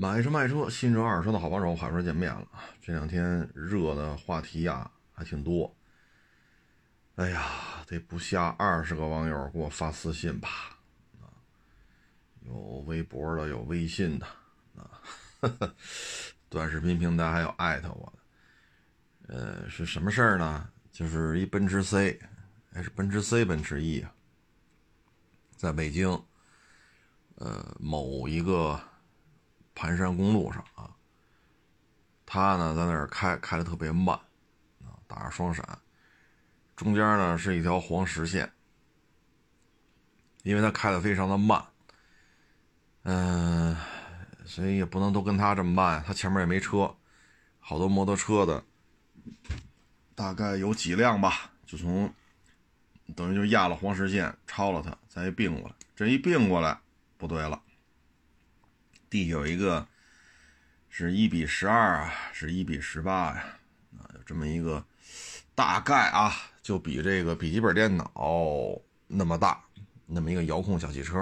买车卖车，新车二手车的好帮手，海叔见面了。这两天热的话题呀还挺多。哎呀，得不下二十个网友给我发私信吧？啊，有微博的，有微信的，啊，短视频平台还有艾特我的。呃，是什么事儿呢？就是一奔驰 C，还是奔驰 C、奔驰 E 啊，在北京，呃，某一个。盘山公路上啊，他呢在那儿开开的特别慢啊，打着双闪，中间呢是一条黄实线，因为他开的非常的慢，嗯，所以也不能都跟他这么慢，他前面也没车，好多摩托车的，大概有几辆吧，就从等于就压了黄实线，超了他，再一并过来，这一并过来不对了。地有一个是一比十二啊，是一比十八呀，啊，有这么一个大概啊，就比这个笔记本电脑那么大，那么一个遥控小汽车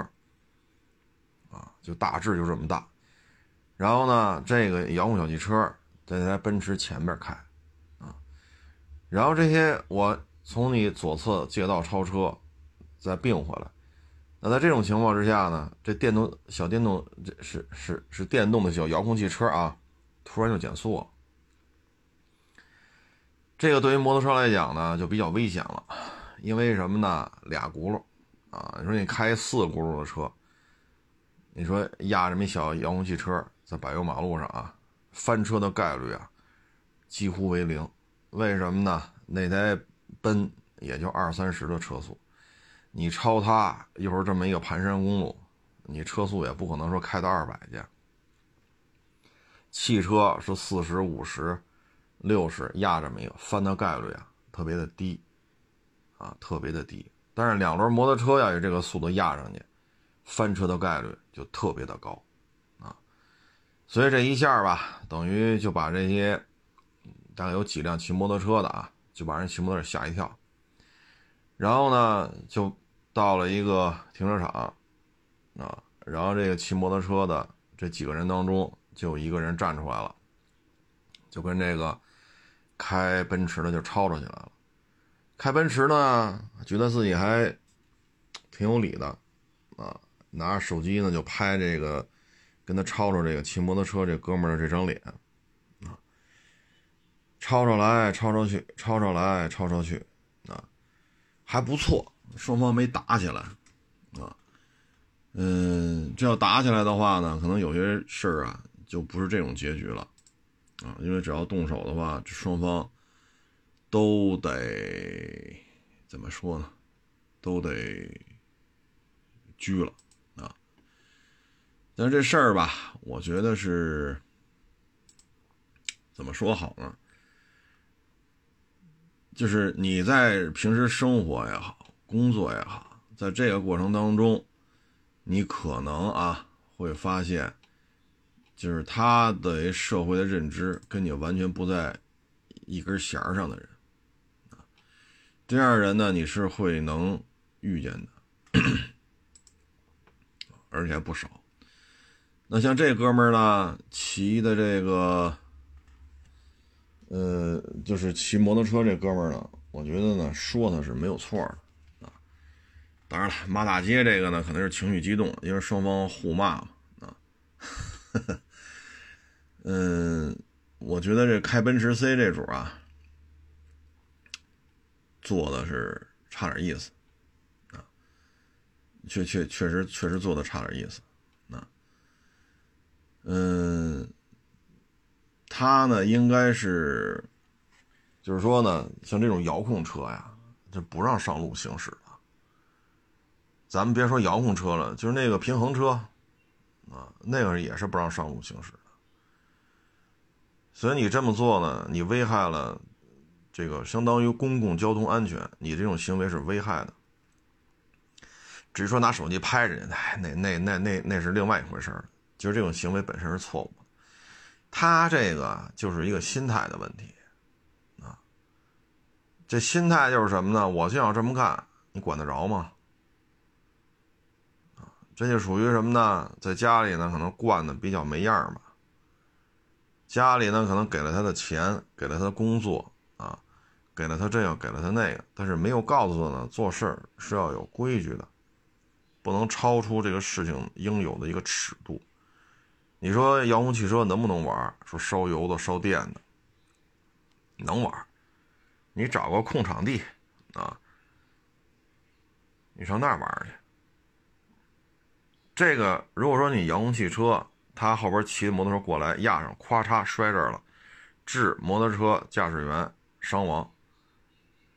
啊，就大致就这么大。然后呢，这个遥控小汽车在台奔驰前面开啊，然后这些我从你左侧借道超车，再并回来。那在这种情况之下呢，这电动小电动这是是是电动的小遥控汽车啊，突然就减速了。这个对于摩托车来讲呢，就比较危险了，因为什么呢？俩轱辘啊，你说你开四轱辘的车，你说压这么一小遥控汽车在柏油马路上啊，翻车的概率啊几乎为零。为什么呢？那台奔也就二三十的车速。你超它一会儿这么一个盘山公路，你车速也不可能说开到二百去。汽车是四十五十、六十压这么一个翻的概率啊，特别的低，啊，特别的低。但是两轮摩托车要有这个速度压上去，翻车的概率就特别的高，啊，所以这一下吧，等于就把这些大概有几辆骑摩托车的啊，就把人骑摩托车吓一跳，然后呢就。到了一个停车场，啊，然后这个骑摩托车的这几个人当中，就有一个人站出来了，就跟这个开奔驰的就吵吵起来了。开奔驰呢，觉得自己还挺有理的，啊，拿着手机呢就拍这个跟他吵吵这个骑摩托车这哥们的这张脸，啊，吵吵来吵吵去，吵吵来吵吵去，啊，还不错。双方没打起来，啊，嗯，这要打起来的话呢，可能有些事儿啊，就不是这种结局了，啊，因为只要动手的话，这双方都得怎么说呢？都得拘了，啊，但这事儿吧，我觉得是怎么说好呢？就是你在平时生活也好。工作也好，在这个过程当中，你可能啊会发现，就是他的社会的认知跟你完全不在一根弦上的人，啊，这样人呢你是会能遇见的，而且不少。那像这哥们儿呢，骑的这个，呃，就是骑摩托车这哥们儿呢，我觉得呢说他是没有错的。当然了，骂大街这个呢，可能是情绪激动，因为双方互骂嘛啊。嗯，我觉得这开奔驰 C 这主啊，做的是差点意思啊，确确确实确实做的差点意思啊。嗯，他呢应该是，就是说呢，像这种遥控车呀，就不让上路行驶。咱们别说遥控车了，就是那个平衡车，啊，那个也是不让上路行驶的。所以你这么做呢，你危害了这个相当于公共交通安全，你这种行为是危害的。只是说拿手机拍着，哎，那那那那那是另外一回事儿。就是这种行为本身是错误的，他这个就是一个心态的问题，啊，这心态就是什么呢？我就要这么干，你管得着吗？这就属于什么呢？在家里呢，可能惯的比较没样儿嘛，家里呢可能给了他的钱，给了他的工作啊，给了他这个，给了他那个，但是没有告诉他呢，做事是要有规矩的，不能超出这个事情应有的一个尺度。你说遥控汽车能不能玩？说烧油的、烧电的，能玩。你找个空场地啊，你上那儿玩去。这个如果说你遥控汽车，他后边骑摩托车过来压上，咵嚓摔这儿了，致摩托车驾驶员伤亡，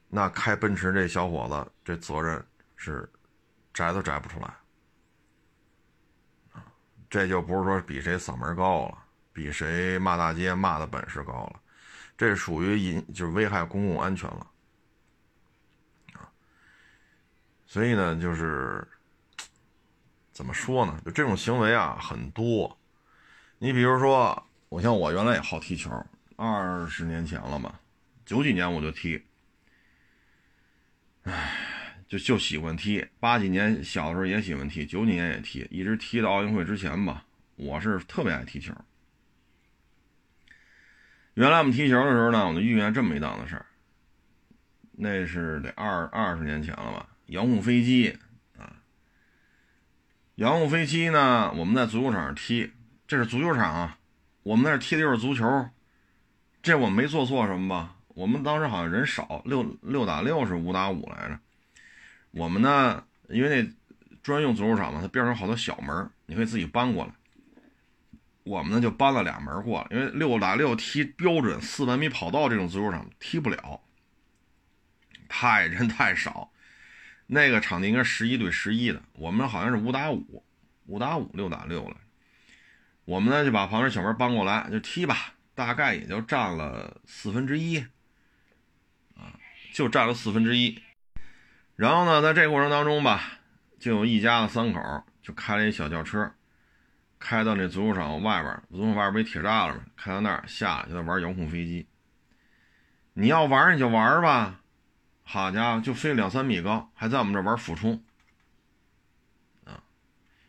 那开奔驰这小伙子这责任是摘都摘不出来。这就不是说比谁嗓门高了，比谁骂大街骂的本事高了，这属于引就是危害公共安全了，啊，所以呢，就是怎么说呢？就这种行为啊很多。你比如说，我像我原来也好踢球，二十年前了吧，九几年我就踢，唉。就就喜欢踢，八几年小时候也喜欢踢，九几年也踢，一直踢到奥运会之前吧。我是特别爱踢球。原来我们踢球的时候呢，我就遇见这么一档子事儿。那是得二二十年前了吧？遥控飞机，遥控飞机呢，我们在足球场上踢，这是足球场啊，我们那踢的就是足球，这我没做错什么吧？我们当时好像人少，六六打六是五打五来着。我们呢，因为那专用足球场嘛，它边上好多小门，你可以自己搬过来。我们呢就搬了俩门过来，因为六打六踢标准四百米跑道这种足球场踢不了，太人太少。那个场地应该是十一对十一的，我们好像是五打五，五打五六打六了。我们呢就把旁边小门搬过来就踢吧，大概也就占了四分之一，啊，就占了四分之一。然后呢，在这过程当中吧，就有一家子三口就开了一小轿车，开到那足球场外边，足球场外边不铁栅栏吗？开到那儿下就在玩遥控飞机。你要玩你就玩吧，好家伙，就飞两三米高，还在我们这玩俯冲。啊，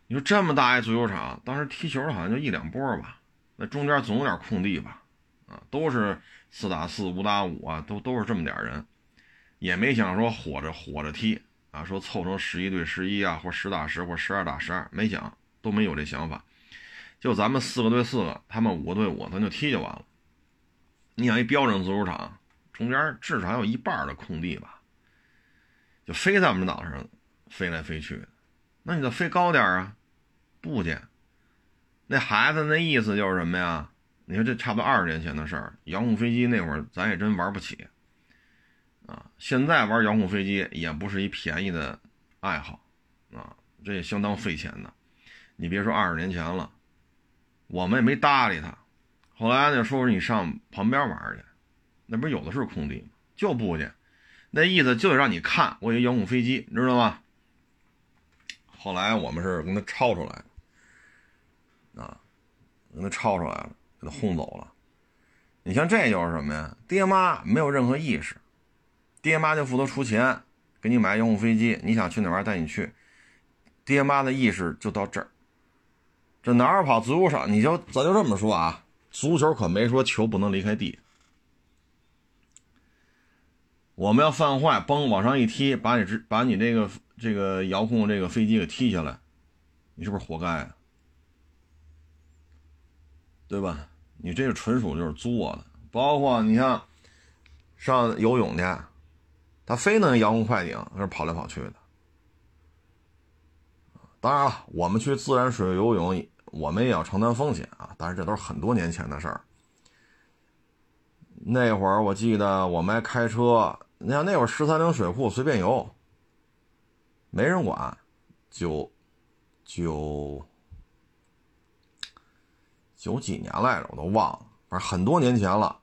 你说这么大一足球场，当时踢球好像就一两波吧，那中间总有点空地吧？啊，都是四打四、五打五啊，都都是这么点人。也没想说火着火着踢啊，说凑成十一对十一啊，或十打十，或十二打十二，没想都没有这想法。就咱们四个对四个，他们五个对五，咱就踢就完了。你想一标准足球场，中间至少有一半的空地吧，就飞在我们脑上飞来飞去。那你就飞高点啊？不去。那孩子那意思就是什么呀？你说这差不多二十年前的事儿，遥控飞机那会儿咱也真玩不起。啊，现在玩遥控飞机也不是一便宜的爱好，啊，这也相当费钱的。你别说二十年前了，我们也没搭理他。后来呢，说是你上旁边玩去，那不是有的是空地吗？就不去，那意思就得让你看我有遥控飞机，你知道吗？后来我们是跟他抄出来，啊，跟他抄出来了，给他轰走了。你像这就是什么呀？爹妈没有任何意识。爹妈就负责出钱给你买遥控飞机，你想去哪玩带你去。爹妈的意识就到这儿。这哪儿跑足球场，你就咱就这么说啊，足球可没说球不能离开地。我们要犯坏，嘣往上一踢，把你这把你这个这个遥控这个飞机给踢下来，你是不是活该啊？对吧？你这个纯属就是作的。包括你像上游泳去。他非能遥控快艇在这跑来跑去的。当然了，我们去自然水域游泳，我们也要承担风险啊。但是这都是很多年前的事儿。那会儿我记得我们还开车，你像那会儿十三陵水库随便游，没人管，九九九几年来着，我都忘了，反正很多年前了。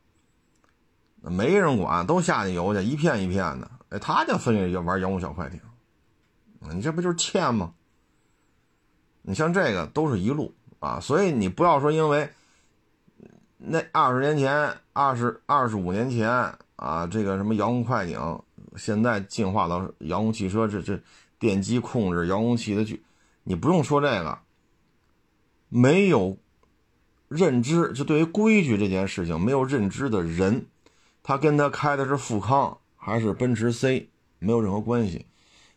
没人管，都下去游去，一片一片的。哎，他就分给玩遥控小快艇，你这不就是欠吗？你像这个都是一路啊，所以你不要说因为那二十年前、二十二十五年前啊，这个什么遥控快艇，现在进化到遥控汽车，这这电机控制遥控器的去，你不用说这个，没有认知，就对于规矩这件事情没有认知的人，他跟他开的是富康还是奔驰 C 没有任何关系，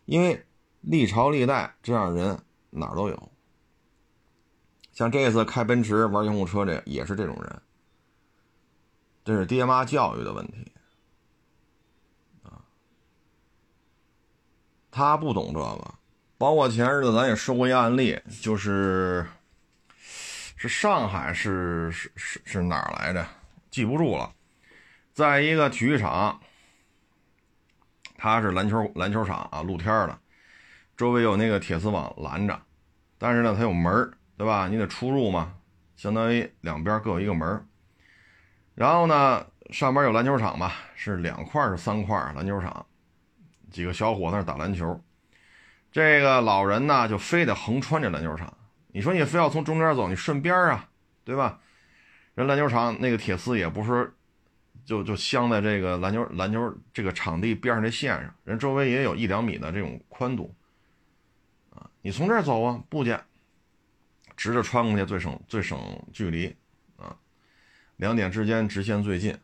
因为历朝历代这样人哪儿都有。像这次开奔驰玩遥控车这也是这种人，这是爹妈教育的问题他不懂这个。包括前日子咱也说过一案例，就是是上海是是是是哪儿来着？记不住了，在一个体育场，它是篮球篮球场啊，露天的，周围有那个铁丝网拦着，但是呢，它有门对吧？你得出入嘛，相当于两边各有一个门然后呢，上边有篮球场吧，是两块是三块篮球场，几个小伙子打篮球。这个老人呢，就非得横穿这篮球场。你说你非要从中间走，你顺边啊，对吧？人篮球场那个铁丝也不是就就镶在这个篮球篮球这个场地边上这线上，人周围也有一两米的这种宽度啊。你从这儿走啊，不去，直着穿过去最省最省距离啊。两点之间直线最近，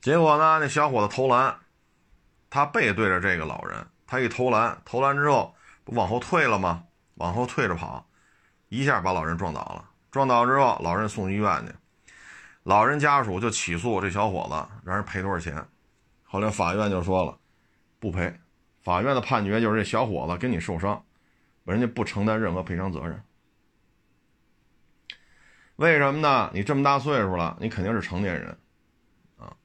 结果呢，那小伙子投篮，他背对着这个老人，他一投篮，投篮之后。不往后退了吗？往后退着跑，一下把老人撞倒了。撞倒之后，老人送医院去，老人家属就起诉这小伙子，让人赔多少钱。后来法院就说了，不赔。法院的判决就是这小伙子跟你受伤，人家不承担任何赔偿责任。为什么呢？你这么大岁数了，你肯定是成年人啊。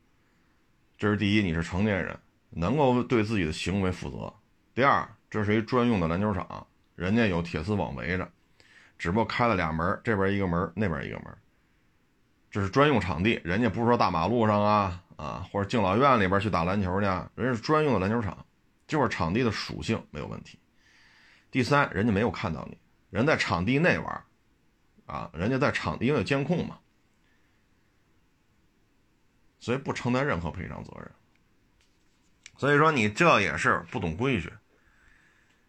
这是第一，你是成年人，能够对自己的行为负责。第二。这是一专用的篮球场，人家有铁丝网围着，只不过开了俩门，这边一个门，那边一个门。这是专用场地，人家不是说大马路上啊啊，或者敬老院里边去打篮球去，人是专用的篮球场，就是场地的属性没有问题。第三，人家没有看到你，人在场地内玩，啊，人家在场地因为有监控嘛，所以不承担任何赔偿责任。所以说你这也是不懂规矩。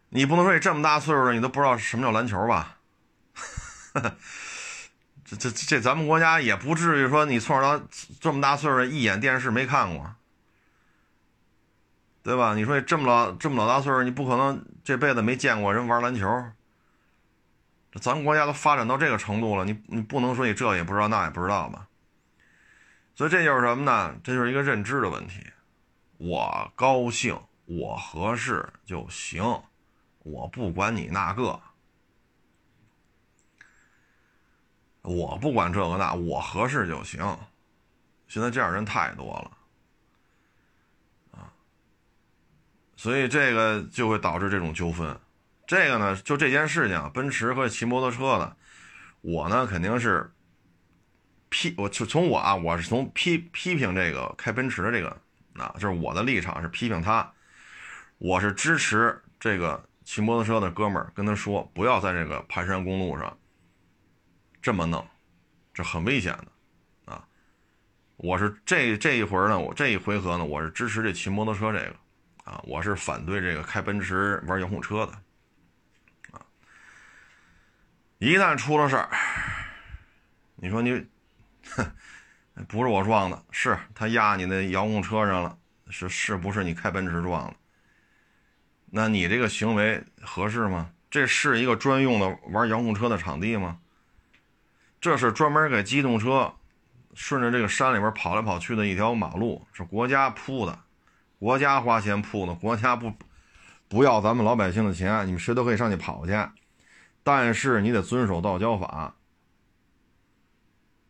你不能说你这么大岁数了，你都不知道什么叫篮球吧？这 这这，咱们国家也不至于说你从小到这么大岁数一眼电视没看过，对吧？你说你这么老这么老大岁数，你不可能这辈子没见过人玩篮球。咱们国家都发展到这个程度了，你你不能说你这也不知道那也不知道吧？所以这就是什么呢？这就是一个认知的问题。我高兴，我合适就行。我不管你那个，我不管这个那，我合适就行。现在这样人太多了，啊，所以这个就会导致这种纠纷。这个呢，就这件事情，奔驰和骑摩托车的，我呢肯定是批，我就从我啊，我是从批批评这个开奔驰的这个，啊，就是我的立场是批评他，我是支持这个。骑摩托车的哥们儿跟他说：“不要在这个盘山公路上这么弄，这很危险的啊！”我是这这一回呢，我这一回合呢，我是支持这骑摩托车这个啊，我是反对这个开奔驰玩遥控车的啊。一旦出了事儿，你说你，哼，不是我撞的，是他压你那遥控车上了，是是不是你开奔驰撞的？那你这个行为合适吗？这是一个专用的玩遥控车的场地吗？这是专门给机动车顺着这个山里边跑来跑去的一条马路，是国家铺的，国家花钱铺的，国家不不要咱们老百姓的钱，你们谁都可以上去跑去，但是你得遵守道交法，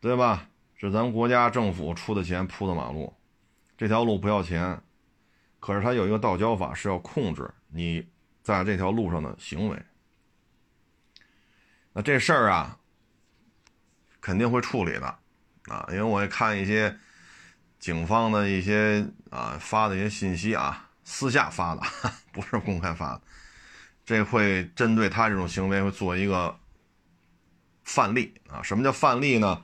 对吧？是咱国家政府出的钱铺的马路，这条路不要钱，可是它有一个道交法是要控制。你在这条路上的行为，那这事儿啊，肯定会处理的啊，因为我也看一些警方的一些啊发的一些信息啊，私下发的，不是公开发的，这会针对他这种行为会做一个范例啊。什么叫范例呢？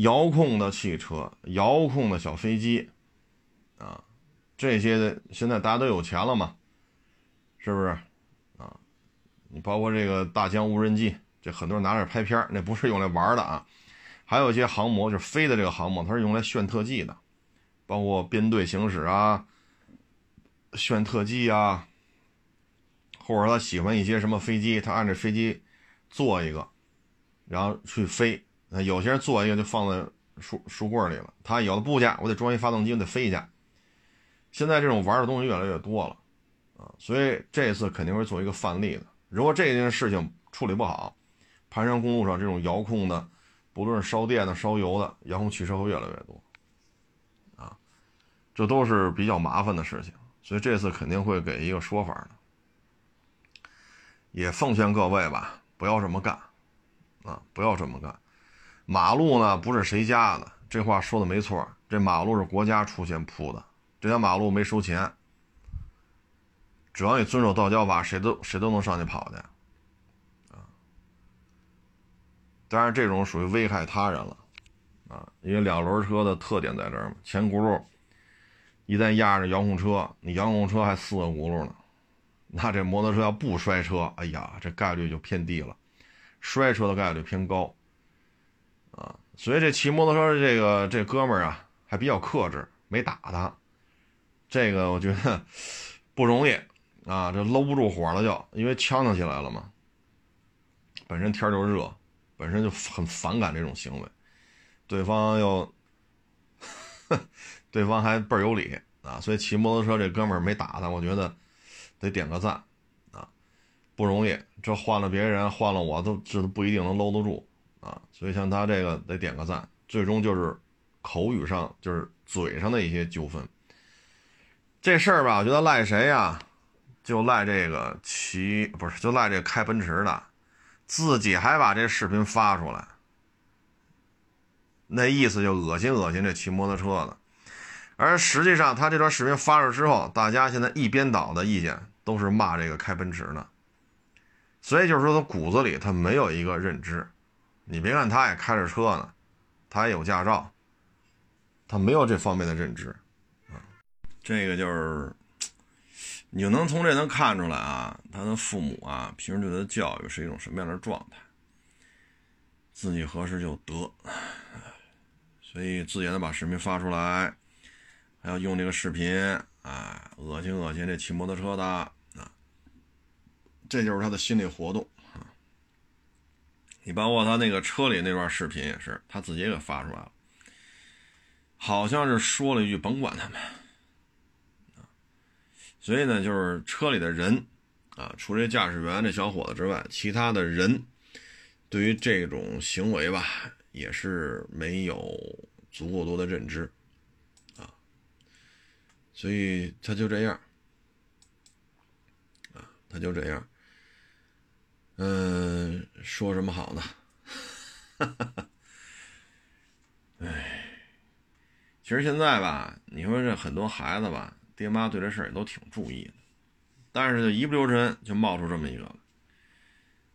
遥控的汽车、遥控的小飞机啊，这些的现在大家都有钱了嘛。是不是啊？你包括这个大疆无人机，这很多人拿着拍片那不是用来玩的啊。还有一些航模，就是飞的这个航模，它是用来炫特技的，包括编队行驶啊、炫特技啊，或者他喜欢一些什么飞机，他按着飞机做一个，然后去飞。那有些人做一个就放在书书柜里了，他有的部件我得装一发动机，我得飞一下。现在这种玩的东西越来越多了啊，所以这次肯定会做一个范例的。如果这件事情处理不好，盘山公路上这种遥控的。不论是烧电的、烧油的，遥控汽车会越来越多，啊，这都是比较麻烦的事情，所以这次肯定会给一个说法的。也奉劝各位吧，不要这么干，啊，不要这么干。马路呢不是谁家的，这话说的没错，这马路是国家出钱铺的，这条马路没收钱，只要你遵守道交法，谁都谁都能上去跑去。啊当然，这种属于危害他人了，啊，因为两轮车的特点在这儿嘛，前轱辘一旦压着遥控车，你遥控车还四个轱辘呢，那这摩托车要不摔车，哎呀，这概率就偏低了，摔车的概率偏高，啊，所以这骑摩托车的这个这哥们儿啊，还比较克制，没打他，这个我觉得不容易啊，这搂不住火了就，因为呛呛起来了嘛，本身天就热。本身就很反感这种行为，对方又，对方还倍儿有理啊，所以骑摩托车这哥们儿没打他，我觉得得点个赞啊，不容易，这换了别人，换了我都这都不一定能搂得住啊，所以像他这个得点个赞，最终就是口语上就是嘴上的一些纠纷，这事儿吧，我觉得赖谁呀？就赖这个骑不是就赖这个开奔驰的。自己还把这视频发出来，那意思就恶心恶心这骑摩托车的。而实际上，他这段视频发出之后，大家现在一边倒的意见都是骂这个开奔驰的。所以就是说，他骨子里他没有一个认知。你别看他也开着车呢，他也有驾照，他没有这方面的认知啊。这个就是。你就能从这能看出来啊，他的父母啊，平时对他的教育是一种什么样的状态？自己合适就得，所以自言的把视频发出来，还要用这个视频，啊，恶心恶心这骑摩托车的啊，这就是他的心理活动啊。你包括他那个车里那段视频也是他自己给发出来了，好像是说了一句“甭管他们”。所以呢，就是车里的人，啊，除了驾驶员这小伙子之外，其他的人对于这种行为吧，也是没有足够多的认知，啊，所以他就这样，啊，他就这样，嗯，说什么好呢？哈哈哈，哎，其实现在吧，你说这很多孩子吧。爹妈对这事儿也都挺注意的，但是就一不留神就冒出这么一个。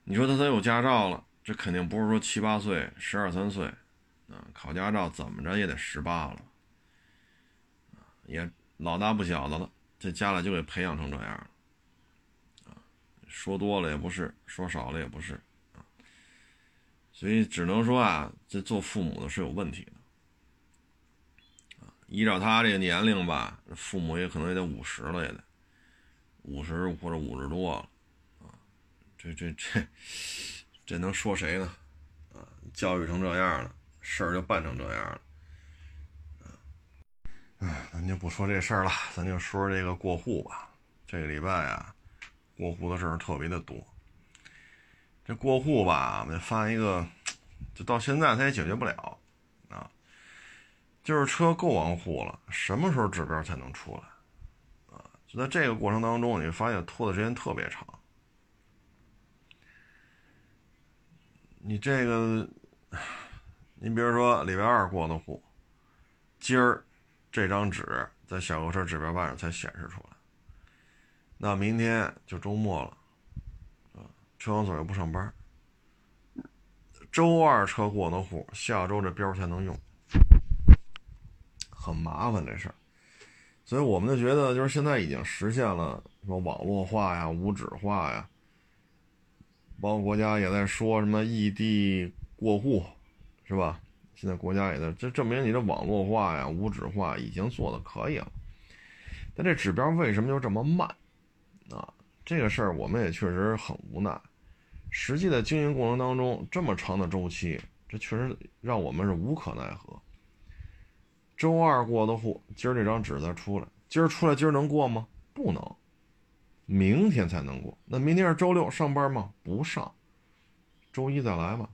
你说他都有驾照了，这肯定不是说七八岁、十二三岁，啊，考驾照怎么着也得十八了，也老大不小的了，这家里就给培养成这样了，说多了也不是，说少了也不是，所以只能说啊，这做父母的是有问题的。依照他这个年龄吧，父母也可能也得五十了，也得五十或者五十多了，啊，这这这这能说谁呢？啊，教育成这样了，事儿就办成这样了，啊，咱就不说这事儿了，咱就说这个过户吧。这个礼拜啊，过户的事儿特别的多。这过户吧，我们发一个，就到现在他也解决不了啊。就是车够完户了，什么时候指标才能出来？啊，就在这个过程当中，你发现拖的时间特别长。你这个，你比如说礼拜二过的户，今儿这张纸在小客车指标板上才显示出来，那明天就周末了，啊，车管所又不上班，周二车过的户，下周这标才能用。很麻烦这事儿，所以我们就觉得，就是现在已经实现了什么网络化呀、无纸化呀，包括国家也在说什么异地过户，是吧？现在国家也在，这证明你的网络化呀、无纸化已经做的可以了。但这指标为什么就这么慢啊？这个事儿我们也确实很无奈。实际的经营过程当中，这么长的周期，这确实让我们是无可奈何。周二过的户，今儿这张纸再出来，今儿出来今儿能过吗？不能，明天才能过。那明天是周六上班吗？不上，周一再来吧。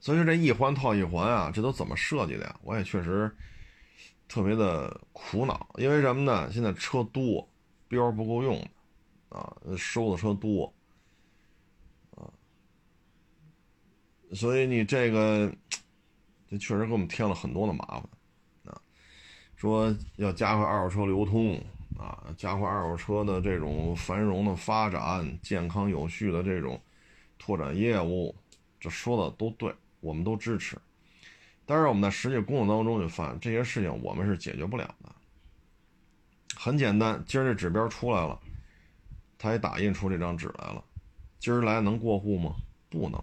所以这一环套一环啊，这都怎么设计的呀？我也确实特别的苦恼，因为什么呢？现在车多，标不够用啊，收的车多。所以你这个，这确实给我们添了很多的麻烦，啊，说要加快二手车流通啊，加快二手车的这种繁荣的发展，健康有序的这种拓展业务，这说的都对，我们都支持。但是我们在实际工作当中就发现，这些事情我们是解决不了的。很简单，今儿这指标出来了，他也打印出这张纸来了，今儿来能过户吗？不能。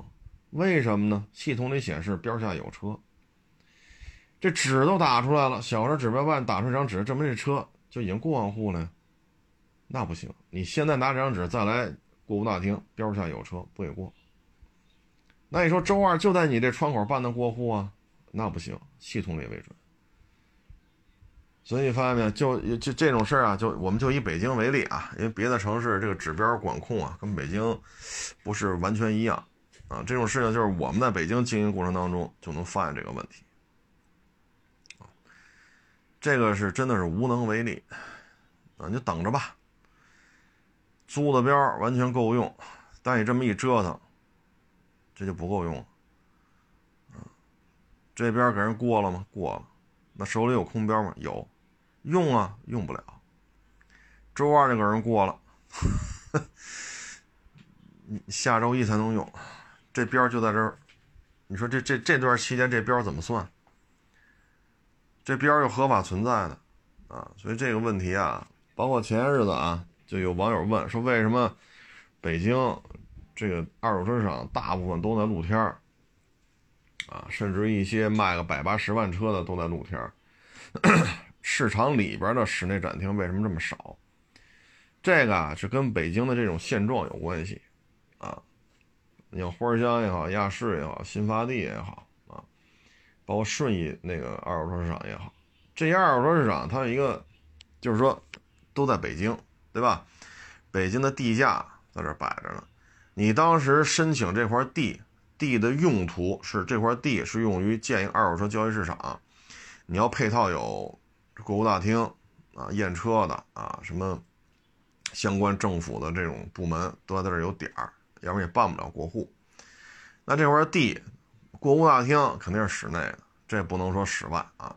为什么呢？系统里显示标下有车，这纸都打出来了，小车指标办打出一张纸，证明这车就已经过完户了。那不行，你现在拿这张纸再来过户大厅，标下有车不给过。那你说周二就在你这窗口办的过户啊？那不行，系统里为准。所以你发现没有？就就这种事儿啊，就我们就以北京为例啊，因为别的城市这个指标管控啊，跟北京不是完全一样。啊，这种事情就是我们在北京经营过程当中就能发现这个问题，这个是真的是无能为力，啊，你就等着吧。租的标完全够用，但你这么一折腾，这就不够用了。这边给人过了吗？过了，那手里有空标吗？有，用啊，用不了。周二就给人过了，下周一才能用。这标就在这儿，你说这这这段期间这标怎么算？这标又合法存在的啊，所以这个问题啊，包括前些日子啊，就有网友问说，为什么北京这个二手车市场大部分都在露天啊，甚至一些卖个百八十万车的都在露天，市场里边的室内展厅为什么这么少？这个啊是跟北京的这种现状有关系啊。你像花乡也好，亚市也好，新发地也好啊，包括顺义那个二手车市场也好，这些二手车市场它有一个，就是说都在北京，对吧？北京的地价在这摆着呢。你当时申请这块地，地的用途是这块地是用于建一个二手车交易市场，你要配套有购物大厅啊、验车的啊，什么相关政府的这种部门都在这有点儿。要不然也办不了过户，那这块地，过户大厅肯定是室内的，这不能说室外啊。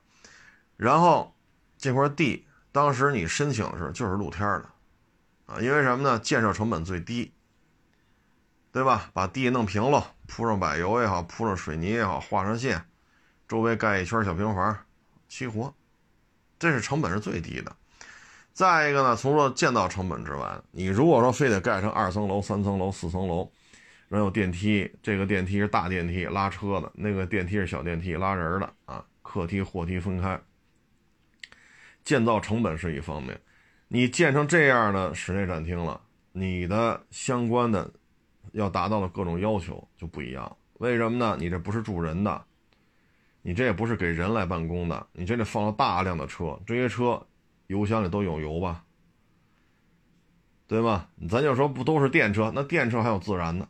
然后这块地当时你申请的时候就是露天的，啊，因为什么呢？建设成本最低，对吧？把地弄平了，铺上柏油也好，铺上水泥也好，画上线，周围盖一圈小平房，齐活，这是成本是最低的。再一个呢，除了建造成本之外，你如果说非得盖成二层楼、三层楼、四层楼，然后电梯，这个电梯是大电梯拉车的，那个电梯是小电梯拉人的啊，客梯、货梯分开。建造成本是一方面，你建成这样的室内展厅了，你的相关的要达到的各种要求就不一样。为什么呢？你这不是住人的，你这也不是给人来办公的，你这里放了大量的车，这些车。油箱里都有油吧，对吧？咱就说不都是电车，那电车还有自燃的，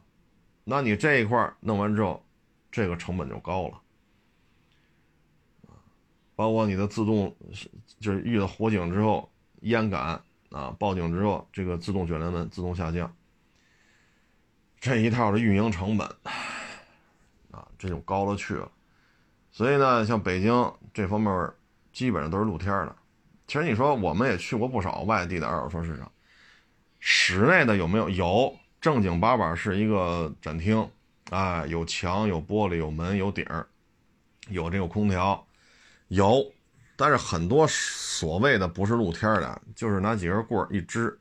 那你这一块弄完之后，这个成本就高了，包括你的自动，就是遇到火警之后烟感啊，报警之后这个自动卷帘门自动下降，这一套的运营成本啊，这就高了去了。所以呢，像北京这方面基本上都是露天的。其实你说我们也去过不少外地的二手车市场，室内的有没有？有，正经八百是一个展厅，啊，有墙、有玻璃、有门、有顶儿，有这个空调，有。但是很多所谓的不是露天的，就是拿几根棍儿一支，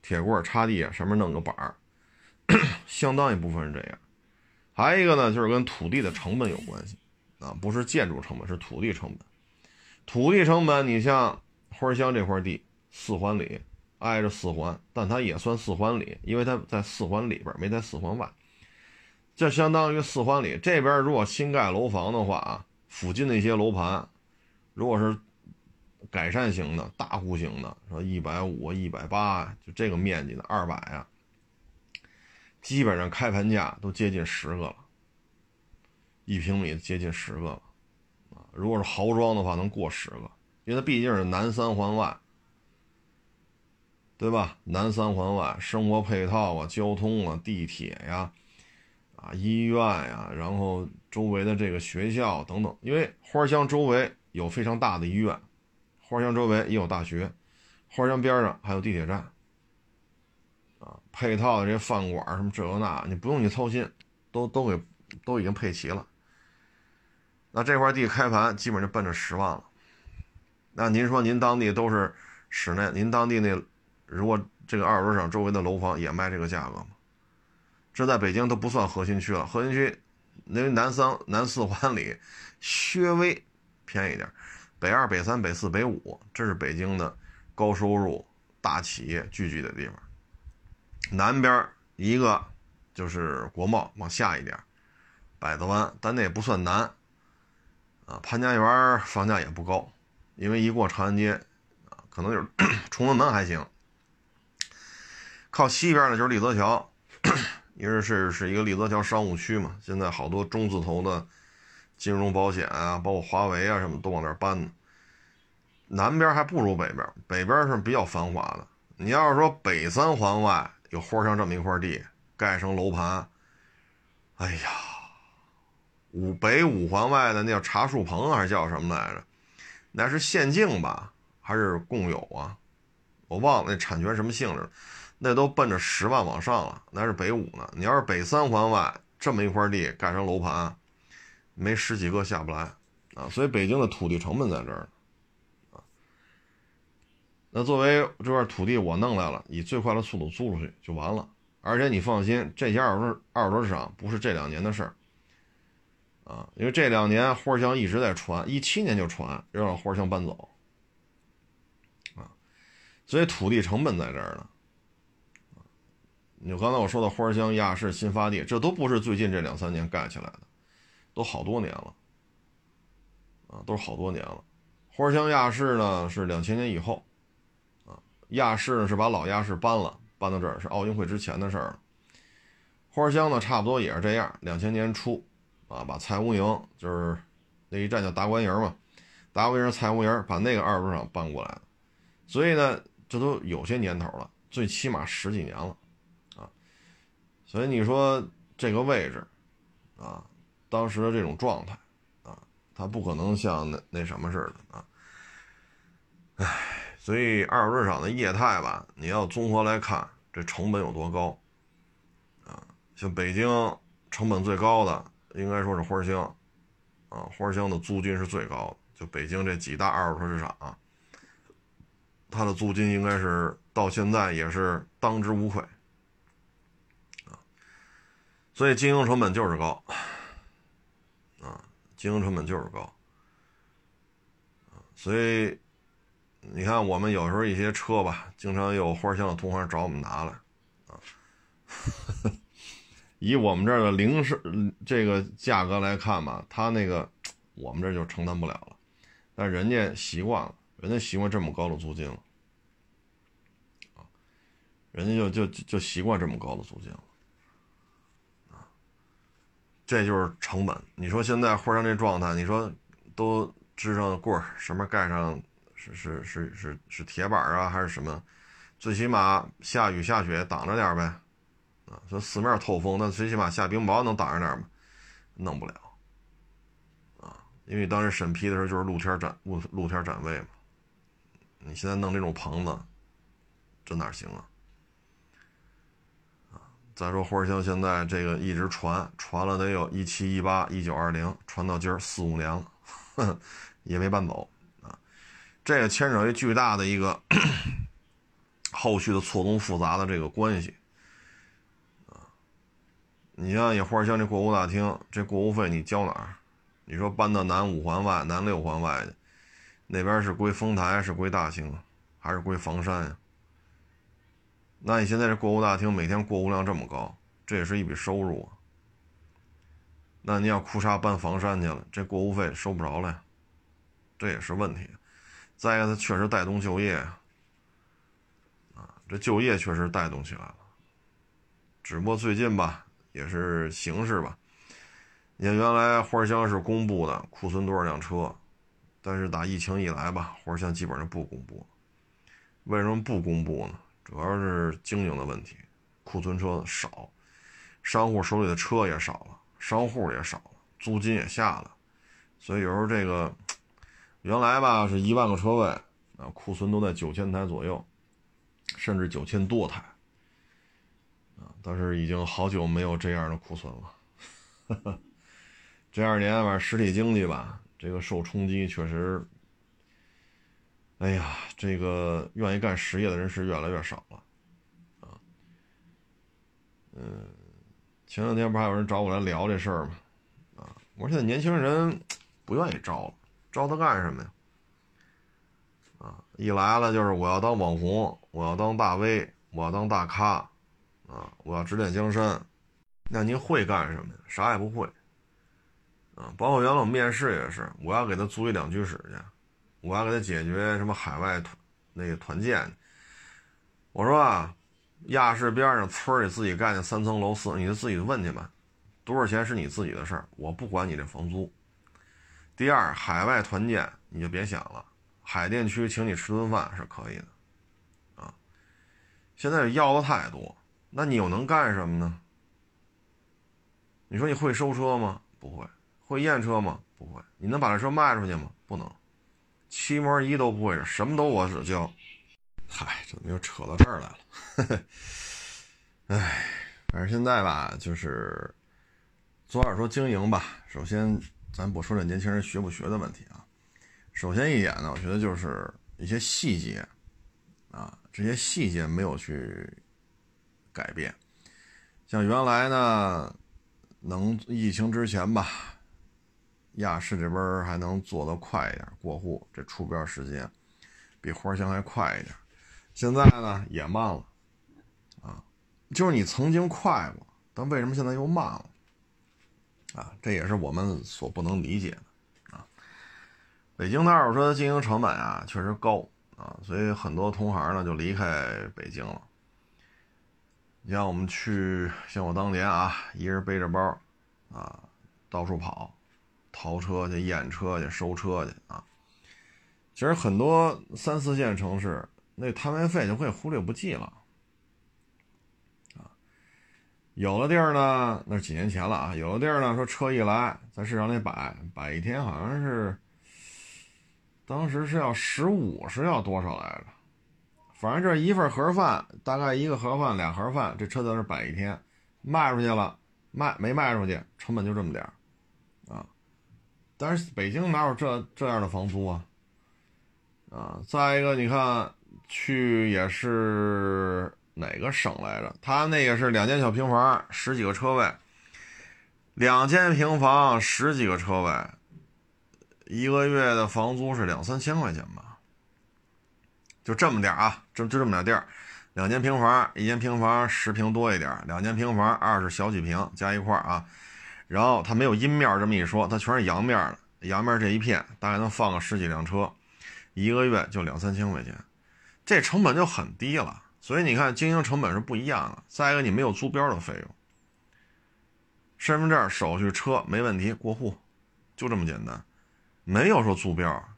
铁棍儿插地，上面弄个板儿，相当一部分是这样。还有一个呢，就是跟土地的成本有关系，啊，不是建筑成本，是土地成本。土地成本，你像花乡这块地，四环里挨着四环，但它也算四环里，因为它在四环里边，没在四环外。这相当于四环里这边，如果新盖楼房的话啊，附近的一些楼盘，如果是改善型的大户型的，说一百五、一百八，就这个面积的二百啊，基本上开盘价都接近十个了，一平米接近十个了。啊如果是豪装的话，能过十个，因为它毕竟是南三环外，对吧？南三环外，生活配套啊，交通啊，地铁呀，啊，医院呀，然后周围的这个学校等等。因为花乡周围有非常大的医院，花乡周围也有大学，花乡边上还有地铁站，啊，配套的这些饭馆什么这个那，你不用你操心，都都给都已经配齐了。那这块地开盘基本就奔着十万了。那您说您当地都是室内，您当地那如果这个二手市场周围的楼房也卖这个价格吗？这在北京都不算核心区了，核心区那南三南四环里稍微便宜点，北二、北三、北四、北五，这是北京的高收入大企业聚集的地方。南边一个就是国贸往下一点，百子湾，但那也不算南。啊，潘家园房价也不高，因为一过长安街，啊，可能就是 崇文门还行。靠西边呢就是立泽桥，因为是是一个立泽桥商务区嘛，现在好多中字头的金融保险啊，包括华为啊什么都往那儿搬呢。南边还不如北边，北边是比较繁华的。你要是说北三环外有花乡这么一块地，盖成楼盘，哎呀。五北五环外的那叫茶树棚还是叫什么来着？那是县境吧，还是共有啊？我忘了那产权什么性质，那都奔着十万往上了，那是北五呢。你要是北三环外这么一块地盖成楼盘，没十几个下不来啊。所以北京的土地成本在这儿啊。那作为这块土地我弄来了，以最快的速度租出去就完了。而且你放心，这些二手二手市场不是这两年的事儿。啊，因为这两年花乡一直在传，一七年就传要让花乡搬走，啊，所以土地成本在这儿呢。你就刚才我说的花乡亚市新发地，这都不是最近这两三年盖起来的，都好多年了，啊，都是好多年了。花乡亚市呢是两千年以后，啊，亚市是把老亚市搬了，搬到这儿是奥运会之前的事儿了。花乡呢差不多也是这样，两千年初。啊，把蔡无营就是那一站叫达官营嘛，达官营蔡无营把那个二手市场搬过来了，所以呢，这都有些年头了，最起码十几年了，啊，所以你说这个位置，啊，当时的这种状态，啊，它不可能像那那什么似的啊，唉，所以二手市场的业态吧，你要综合来看，这成本有多高，啊，像北京成本最高的。应该说是花乡，啊，花乡的租金是最高的。就北京这几大二手车市场啊，它的租金应该是到现在也是当之无愧，啊，所以经营成本就是高，啊，经营成本就是高，啊，所以你看我们有时候一些车吧，经常有花乡的同行找我们拿来，啊。以我们这儿的零售这个价格来看吧，他那个我们这就承担不了了，但人家习惯了，人家习惯这么高的租金了，人家就就就习惯这么高的租金了，啊，这就是成本。你说现在花乡这状态，你说都支上棍儿，什么盖上是是是是是铁板啊，还是什么？最起码下雨下雪挡着点呗。啊，说四面透风，那最起码下冰雹能挡着点吗？弄不了，啊，因为当时审批的时候就是露天展露露天展位嘛。你现在弄这种棚子，这哪行啊？啊，再说花乡现在这个一直传传了得有一七一八一九二零，传到今儿四五年了，也没搬走啊。这个牵扯一巨大的一个 后续的错综复杂的这个关系。你像也花乡这过户大厅，这过户费你交哪儿？你说搬到南五环外、南六环外去，那边是归丰台，是归大兴，还是归房山呀？那你现在这过户大厅每天过户量这么高，这也是一笔收入啊。那你要哭沙搬房山去了，这过户费收不着了呀，这也是问题。再一个，它确实带动就业，啊，这就业确实带动起来了。只不过最近吧，也是形势吧。你看，原来花乡是公布的库存多少辆车，但是打疫情以来吧，花乡基本上不公布。为什么不公布呢？主要是经营的问题，库存车少，商户手里的车也少了，商户也少了，租金也下了，所以有时候这个原来吧是一万个车位啊，库存都在九千台左右，甚至九千多台啊，但是已经好久没有这样的库存了。这二年反正，实体经济吧，这个受冲击确实。哎呀，这个愿意干实业的人是越来越少了，啊，嗯，前两天不还有人找我来聊这事儿吗？啊，我说现在年轻人不愿意招了，招他干什么呀？啊，一来了就是我要当网红，我要当大 V，我要当大咖，啊，我要指点江山，那您会干什么呀？啥也不会，啊，包括原来我面试也是，我要给他租一两居室去。我要给他解决什么海外团那个团建？我说啊，亚市边上村里自己盖的三层楼四，你就自己问去吧，多少钱是你自己的事儿，我不管你这房租。第二，海外团建你就别想了，海淀区请你吃顿饭是可以的，啊，现在要的太多，那你又能干什么呢？你说你会收车吗？不会。会验车吗？不会。你能把这车卖出去吗？不能。漆膜仪都不会，什么都我只教。嗨，怎么又扯到这儿来了？哎，反正现在吧，就是左耳说经营吧。首先，咱不说这年轻人学不学的问题啊。首先一点呢，我觉得就是一些细节啊，这些细节没有去改变。像原来呢，能疫情之前吧。亚市这边还能做得快一点，过户这出标时间比花乡还快一点。现在呢也慢了，啊，就是你曾经快过，但为什么现在又慢了？啊，这也是我们所不能理解的啊。北京的二手车经营成本啊确实高啊，所以很多同行呢就离开北京了。你像我们去，像我当年啊，一人背着包啊，到处跑。淘车去、验车去、收车去啊！其实很多三四线城市那摊位费就可以忽略不计了啊。有的地儿呢，那是几年前了啊。有的地儿呢，说车一来在市场里摆摆一天，好像是当时是要十五，是要多少来着？反正这一份盒饭，大概一个盒饭、俩盒饭，这车在那摆一天，卖出去了，卖没卖出去，成本就这么点啊。但是北京哪有这这样的房租啊？啊，再一个，你看去也是哪个省来着？他那个是两间小平房，十几个车位，两间平房十几个车位，一个月的房租是两三千块钱吧？就这么点啊，就就这么点地儿，两间平房，一间平房十平多一点，两间平房二十小几平加一块啊。然后它没有阴面这么一说，它全是阳面的。阳面这一片大概能放个十几辆车，一个月就两三千块钱，这成本就很低了。所以你看，经营成本是不一样的。再一个，你没有租标的费用，身份证、手续、车没问题，过户，就这么简单，没有说租标。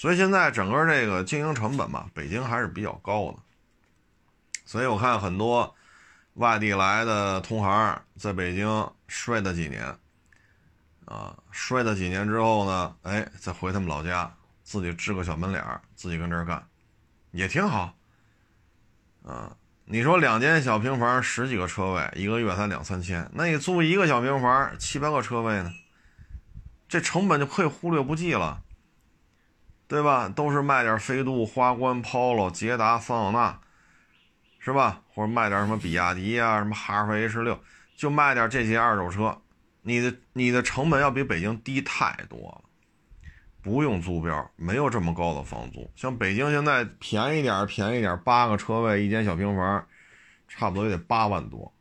所以现在整个这个经营成本吧，北京还是比较高的。所以我看很多。外地来的同行在北京摔了几年，啊，摔了几年之后呢，哎，再回他们老家，自己支个小门脸自己跟这儿干，也挺好。啊，你说两间小平房，十几个车位，一个月才两三千，那你租一个小平房，七八个车位呢，这成本就可以忽略不计了，对吧？都是卖点飞度、花冠、Polo、捷达、桑塔纳。是吧？或者卖点什么比亚迪啊，什么哈弗 H 六，就卖点这些二手车，你的你的成本要比北京低太多了，不用租标，没有这么高的房租。像北京现在便宜点便宜点八个车位一间小平房，差不多也得八万多，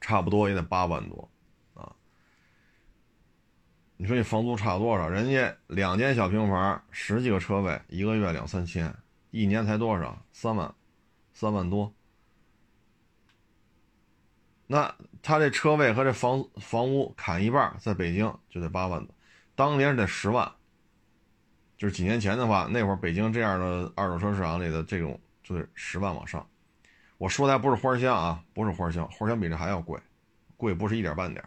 差不多也得八万多，你说你房租差多少？人家两间小平房，十几个车位，一个月两三千，一年才多少？三万，三万多。那他这车位和这房房屋砍一半，在北京就得八万多，当年是得十万。就是几年前的话，那会儿北京这样的二手车市场里的这种就得十万往上。我说的还不是花香啊，不是花香，花香比这还要贵，贵不是一点半点。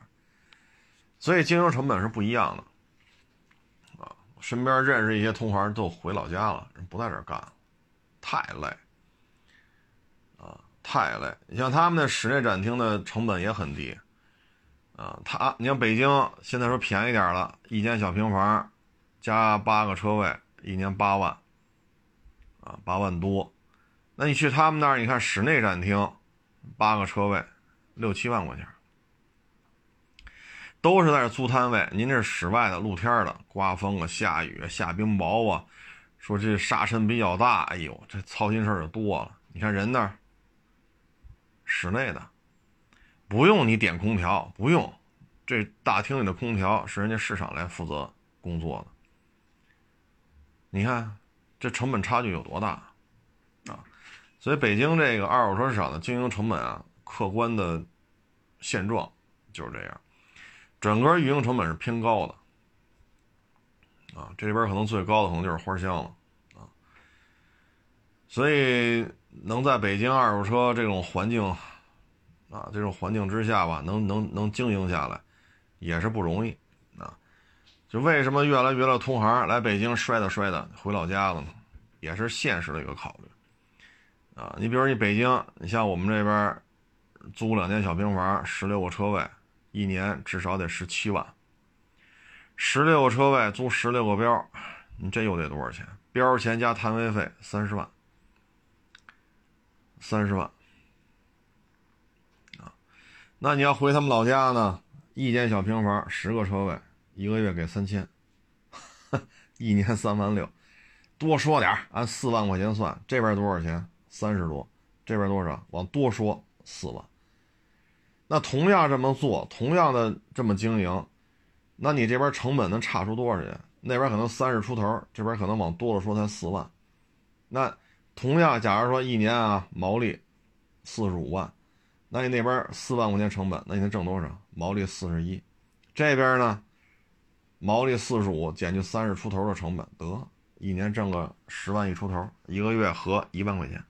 所以经营成本是不一样的。啊，身边认识一些同行都回老家了，人不在这干了，太累。啊太累，你像他们的室内展厅的成本也很低，啊，他你像北京现在说便宜点了，一间小平房，加八个车位，一年八万，啊，八万多，那你去他们那儿，你看室内展厅，八个车位，六七万块钱，都是在这租摊位，您这是室外的露天的，刮风啊，下雨，下冰雹啊，说这沙尘比较大，哎呦，这操心事儿就多了，你看人那儿。室内的，不用你点空调，不用，这大厅里的空调是人家市场来负责工作的。你看，这成本差距有多大啊？所以北京这个二手车市场的经营成本啊，客观的现状就是这样，整个运营成本是偏高的啊。这边可能最高的可能就是花香了啊。所以。能在北京二手车这种环境，啊，这种环境之下吧，能能能经营下来，也是不容易啊。就为什么越来越多同行来北京摔的摔的回老家了呢？也是现实的一个考虑啊。你比如你北京，你像我们这边租两间小平房，十六个车位，一年至少得十七万。十六个车位租十六个标，你这又得多少钱？标钱加摊位费三十万。三十万，啊，那你要回他们老家呢？一间小平房，十个车位，一个月给三千，一年三万六，多说点按四万块钱算，这边多少钱？三十多，这边多少？往多说四万。那同样这么做，同样的这么经营，那你这边成本能差出多少钱？那边可能三十出头，这边可能往多了说才四万，那。同样，假如说一年啊毛利四十五万，那你那边四万块钱成本，那你能挣多少？毛利四十一，这边呢毛利四十五减去三十出头的成本，得一年挣个十万一出头，一个月合一万块钱。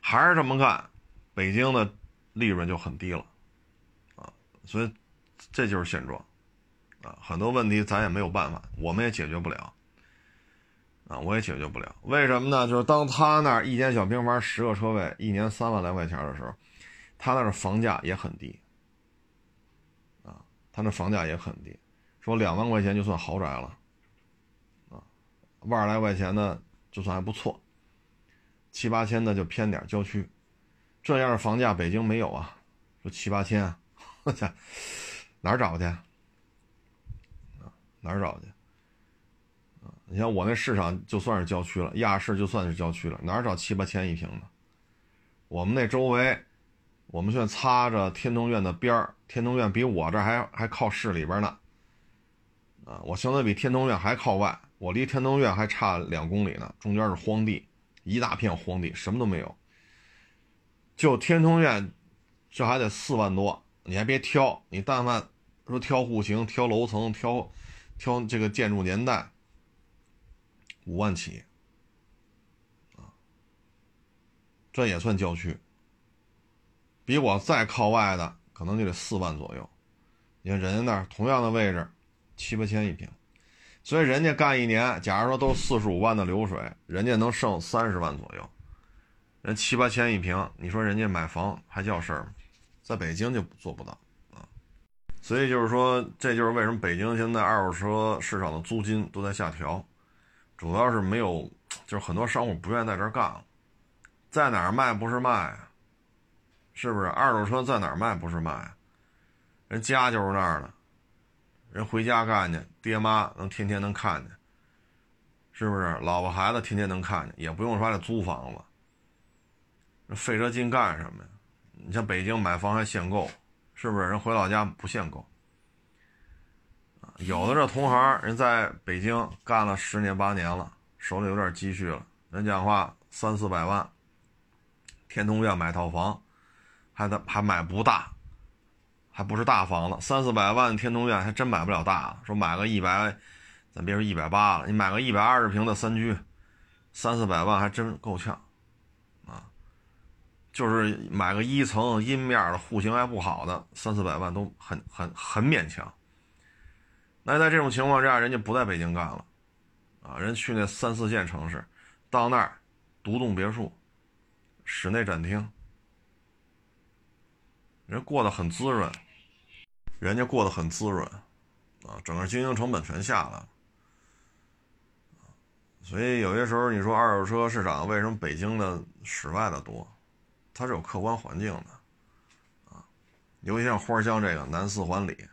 还是这么干，北京的利润就很低了啊，所以这就是现状啊，很多问题咱也没有办法，我们也解决不了。啊，我也解决不了，为什么呢？就是当他那儿一间小平房十个车位，一年三万来块钱的时候，他那儿房价也很低。啊，他那房价也很低，说两万块钱就算豪宅了。啊，万来块钱的就算还不错，七八千的就偏点郊区，这样的房价北京没有啊。说七八千啊，我操，哪儿找去？啊，哪儿找去？你像我那市场就算是郊区了，亚市就算是郊区了，哪儿找七八千一平的？我们那周围，我们现在擦着天通苑的边儿，天通苑比我这还还靠市里边呢。啊，我相对比天通苑还靠外，我离天通苑还差两公里呢，中间是荒地，一大片荒地，什么都没有。就天通苑，这还得四万多，你还别挑，你但凡说挑户型、挑楼层、挑挑这个建筑年代。五万起，啊，这也算郊区。比我再靠外的，可能就得四万左右。你看人家那儿同样的位置，七八千一平，所以人家干一年，假如说都四十五万的流水，人家能剩三十万左右。人七八千一平，你说人家买房还叫事儿吗？在北京就做不到啊。所以就是说，这就是为什么北京现在二手车市场的租金都在下调。主要是没有，就是很多商户不愿意在这儿干了，在哪儿卖不是卖，是不是？二手车在哪儿卖不是卖？人家就是那儿的，人回家干去，爹妈能天天能看见，是不是？老婆孩子天天能看见，也不用说这租房子，费这劲干什么呀？你像北京买房还限购，是不是？人回老家不限购。有的这同行人在北京干了十年八年了，手里有点积蓄了，人讲话三四百万，天通苑买套房，还得还买不大，还不是大房子，三四百万天通苑还真买不了大的。说买个一百，咱别说一百八了，你买个一百二十平的三居，三四百万还真够呛，就是买个一层阴面的户型还不好的，三四百万都很很很勉强。那在这种情况下，人家不在北京干了，啊，人去那三四线城市，到那儿独栋别墅，室内展厅，人过得很滋润，人家过得很滋润，啊，整个经营成本全下来了，所以有些时候你说二手车市场为什么北京的室外的多，它是有客观环境的，啊，尤其像花乡这个南四环里。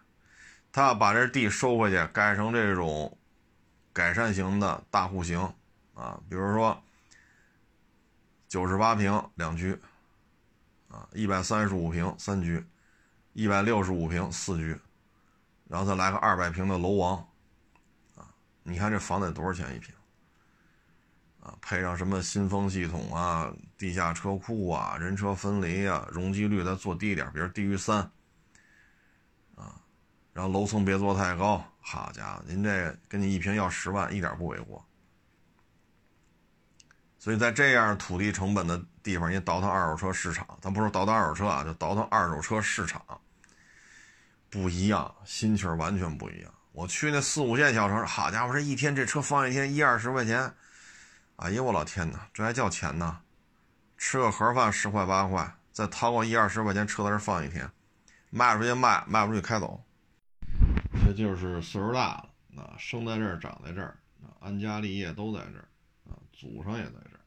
他要把这地收回去，改成这种改善型的大户型啊，比如说九十八平两居啊，一百三十五平三居，一百六十五平四居，然后再来个二百平的楼王啊，你看这房子得多少钱一平啊？配上什么新风系统啊、地下车库啊、人车分离啊，容积率再做低点，比如低于三。啊然后楼层别做太高，好家伙，您这跟你一平要十万，一点不为过。所以在这样土地成本的地方，你倒腾二手车市场，咱不说倒腾二手车啊，就倒腾二手车市场，不一样，心情完全不一样。我去那四五线小城市，好家伙，这一天这车放一天一二十块钱，哎呀，我老天哪，这还叫钱呢？吃个盒饭十块八块，再掏个一二十块钱车在这放一天，卖出去卖，卖不出去开走。这就是岁数大了，啊，生在这儿，长在这儿，啊，安家立业都在这儿，啊，祖上也在这儿，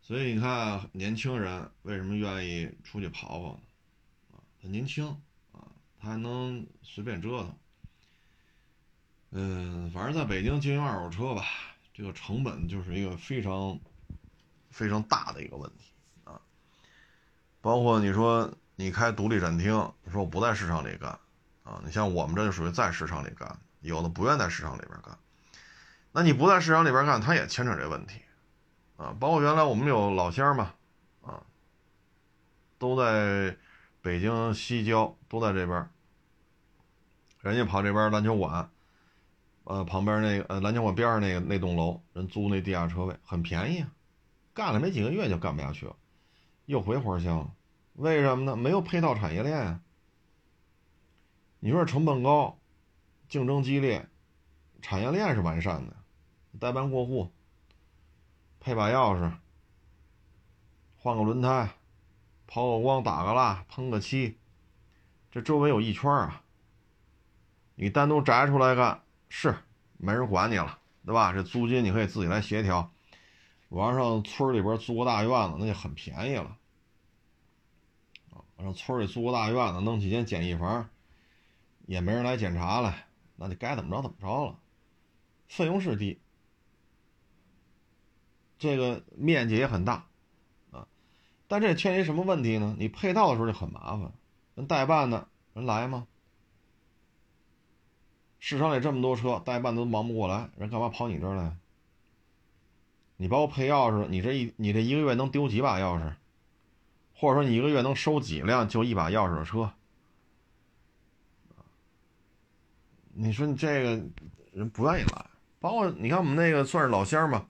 所以你看，年轻人为什么愿意出去跑跑呢？啊，他年轻，啊，他还能随便折腾。嗯，反正在北京经营二手车吧，这个成本就是一个非常非常大的一个问题啊。包括你说你开独立展厅，你说我不在市场里干。啊，你像我们这就属于在市场里干，有的不愿在市场里边干。那你不在市场里边干，他也牵扯这问题，啊，包括原来我们有老乡嘛，啊，都在北京西郊，都在这边，人家跑这边篮球馆，呃，旁边那个呃篮球馆边上那个那栋楼，人租那地下车位很便宜，干了没几个月就干不下去了，又回花乡了，为什么呢？没有配套产业链啊。你说成本高，竞争激烈，产业链是完善的，代办过户，配把钥匙，换个轮胎，抛个光，打个蜡，喷个漆，这周围有一圈啊。你单独摘出来干是没人管你了，对吧？这租金你可以自己来协调。我要上村里边租个大院子，那就很便宜了。啊，往上村里租个大院子，弄几间简易房。也没人来检查了，那就该怎么着怎么着了，费用是低，这个面积也很大，啊，但这牵一什么问题呢？你配套的时候就很麻烦，人代办的人来吗？市场里这么多车，代办都忙不过来，人干嘛跑你这儿来？你包括配钥匙，你这一你这一个月能丢几把钥匙？或者说你一个月能收几辆就一把钥匙的车？你说你这个人不愿意来，包括你看我们那个算是老乡嘛，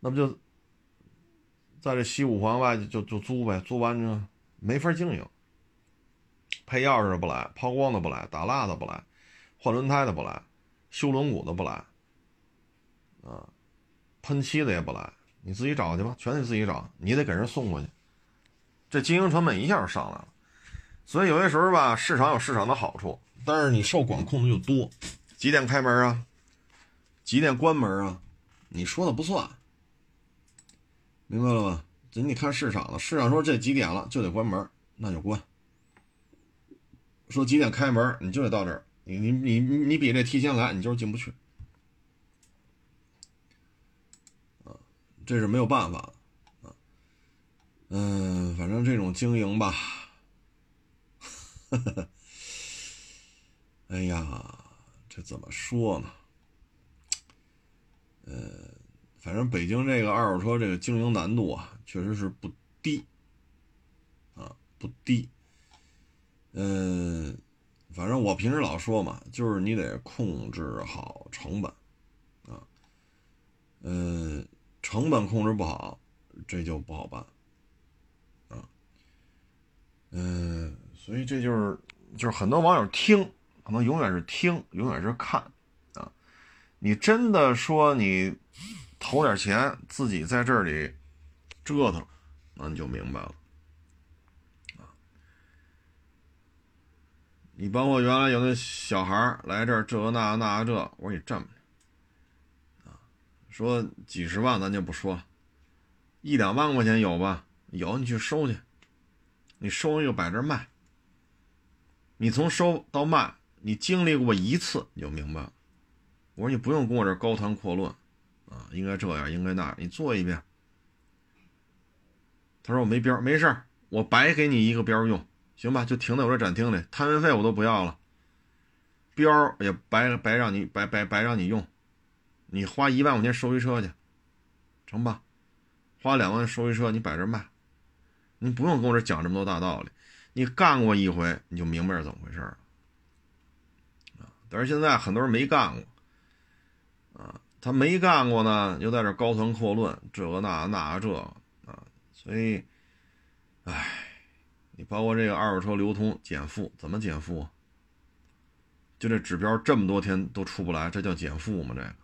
那不就在这西五环外就就租呗，租完之后没法经营，配钥匙的不来，抛光的不来，打蜡的不来，换轮胎的不来，修轮毂的不来，啊，喷漆的也不来，你自己找去吧，全得自己找，你得给人送过去，这经营成本一下就上来了，所以有些时候吧，市场有市场的好处。但是你受管控的就多，几点开门啊？几点关门啊？你说的不算，明白了吧？这你看市场了，市场说这几点了就得关门，那就关。说几点开门，你就得到这儿。你你你你比这提前来，你就是进不去。啊，这是没有办法啊。嗯，反正这种经营吧，哎呀，这怎么说呢？呃，反正北京这个二手车这个经营难度啊，确实是不低啊，不低。嗯，反正我平时老说嘛，就是你得控制好成本，啊，嗯，成本控制不好，这就不好办，啊，嗯，所以这就是就是很多网友听，可能永远是听，永远是看，啊，你真的说你投点钱自己在这里折腾，那你就明白了。你包括原来有那小孩来这儿，这那那这，我说你这么啊，说几十万咱就不说，一两万块钱有吧？有你去收去，你收一个摆这卖。你从收到卖，你经历过一次你就明白了。我说你不用跟我这高谈阔论啊，应该这样，应该那样，你做一遍。他说我没标，没事我白给你一个标用。行吧，就停在我这展厅里，摊位费我都不要了，标也白白让你白白白让你用，你花一万块钱收一车去，成吧？花两万收一车，你摆这卖，你不用跟我这讲这么多大道理，你干过一回你就明白是怎么回事了啊！但是现在很多人没干过啊，他没干过呢，又在这高谈阔论这个那那这啊，所以，唉。你包括这个二手车流通减负，怎么减负？就这指标这么多天都出不来，这叫减负吗？这个，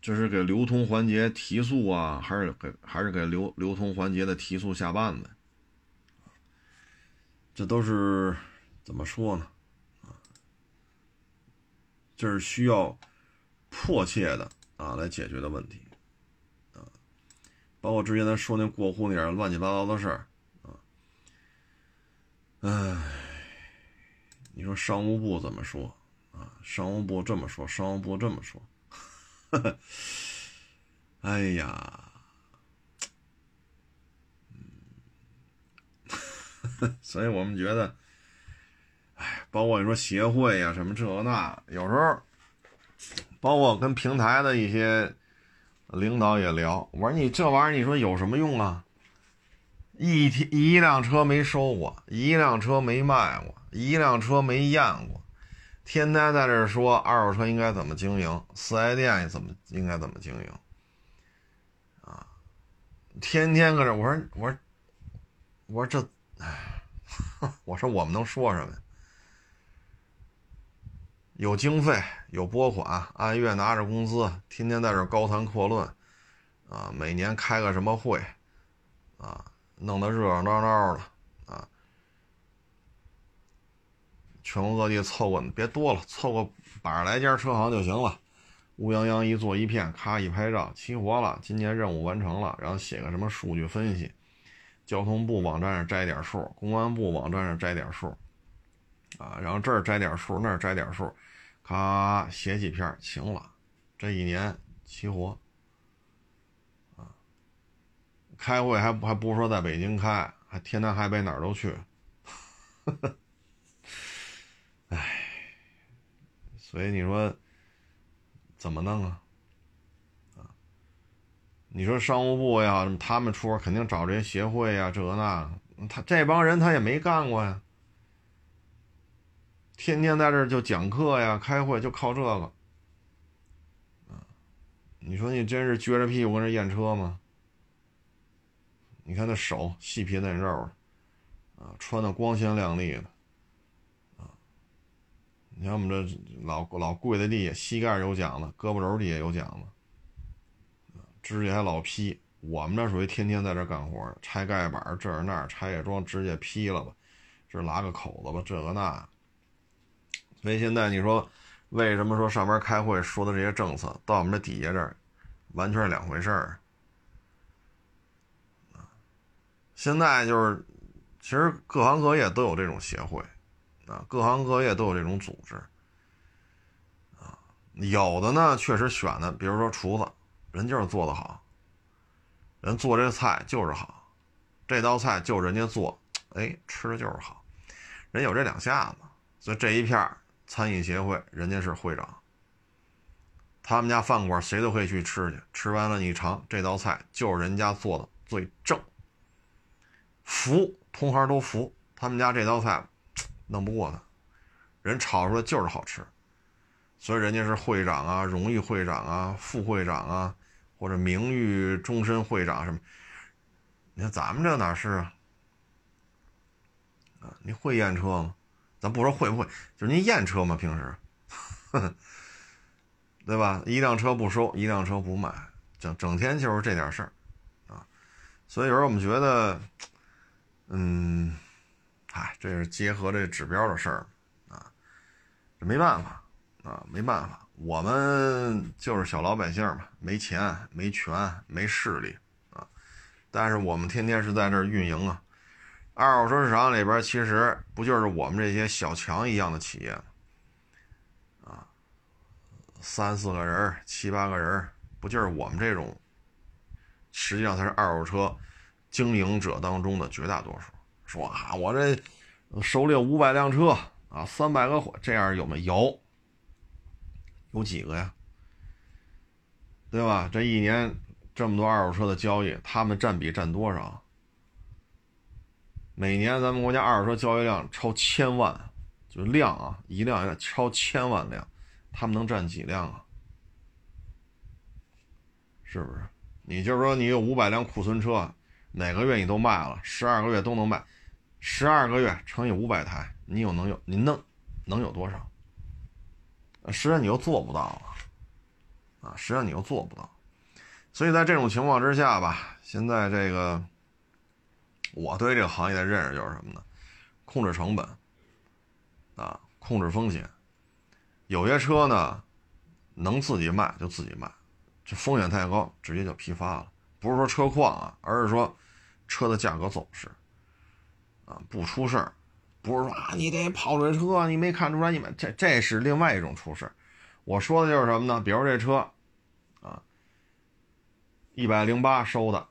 这是给流通环节提速啊，还是给还是给流流通环节的提速下绊子？这都是怎么说呢？啊，这是需要迫切的啊来解决的问题啊，包括之前咱说那过户那点乱七八糟的事儿。唉，你说商务部怎么说啊？商务部这么说，商务部这么说，哎呀，嗯所以我们觉得，哎，包括你说协会呀，什么这那，有时候，包括跟平台的一些领导也聊，我说你这玩意儿，你说有什么用啊？一天一辆车没收过，一辆车没卖过，一辆车没验过，天天在这说二手车应该怎么经营，四 S 店怎么应该怎么经营，啊，天天搁这，我说我说我说这，哎，我说我们能说什么呀？有经费，有拨款，按月拿着工资，天天在这高谈阔论，啊，每年开个什么会，啊。弄得热热闹闹的啊！全国各地凑个别多了，凑个百十来家车行就行了。乌泱泱一坐一片，咔一拍照，齐活了。今年任务完成了，然后写个什么数据分析，交通部网站上摘点数，公安部网站上摘点数，啊，然后这儿摘点数，那儿摘点数，咔写几篇，行了，这一年齐活。开会还还不是说在北京开，还天南海北哪儿都去，唉，所以你说怎么弄啊？啊，你说商务部呀，他们出肯定找这些协会呀，这那，他这帮人他也没干过呀，天天在这就讲课呀，开会就靠这个，你说你真是撅着屁股跟这验车吗？你看那手细皮嫩肉的，啊，穿的光鲜亮丽的，啊，你看我们这老老跪在地下，膝盖有奖的，胳膊肘底下有奖的，指甲还老劈。我们这属于天天在这干活，拆盖板这儿那儿，拆卸装，指甲劈了吧，这拉个口子吧，这个那。所以现在你说，为什么说上边开会说的这些政策，到我们这底下这儿，完全是两回事儿。现在就是其实各行各业都有这种协会，啊，各行各业都有这种组织，啊，有的呢确实选的，比如说厨子，人就是做的好，人做这菜就是好，这道菜就人家做，哎，吃的就是好，人有这两下子，所以这一片餐饮协会人家是会长，他们家饭馆谁都可以去吃去，吃完了你尝这道菜就是人家做的最正，服。同行都服，他们家这道菜弄不过他，人炒出来就是好吃，所以人家是会长啊、荣誉会长啊、副会长啊，或者名誉终身会长什么。你看咱们这哪是啊？啊，你会验车吗？咱不说会不会，就是您验车吗？平时，对吧？一辆车不收，一辆车不卖，整整天就是这点事儿啊。所以有时候我们觉得。嗯，哎，这是结合这指标的事儿啊，这没办法啊，没办法，我们就是小老百姓嘛，没钱、没权、没势力啊，但是我们天天是在这儿运营啊。二手车市场里边，其实不就是我们这些小强一样的企业吗啊，三四个人、七八个人，不就是我们这种？实际上，才是二手车。经营者当中的绝大多数说啊，我这手里有五百辆车啊，三百个货，这样有没有？有几个呀？对吧？这一年这么多二手车的交易，他们占比占多少？每年咱们国家二手车交易量超千万，就量啊，一辆要超千万辆，他们能占几辆啊？是不是？你就是说你有五百辆库存车。哪个月你都卖了，十二个月都能卖，十二个月乘以五百台，你有能有你能能有多少？实际上你又做不到啊，啊，实际上你又做不到，所以在这种情况之下吧，现在这个我对这个行业的认识就是什么呢？控制成本啊，控制风险。有些车呢能自己卖就自己卖，这风险太高，直接就批发了。不是说车况啊，而是说车的价格走势啊，不出事儿，不是说啊，你这跑这车你没看出来，你们这这是另外一种出事我说的就是什么呢？比如这车啊，一百零八收的，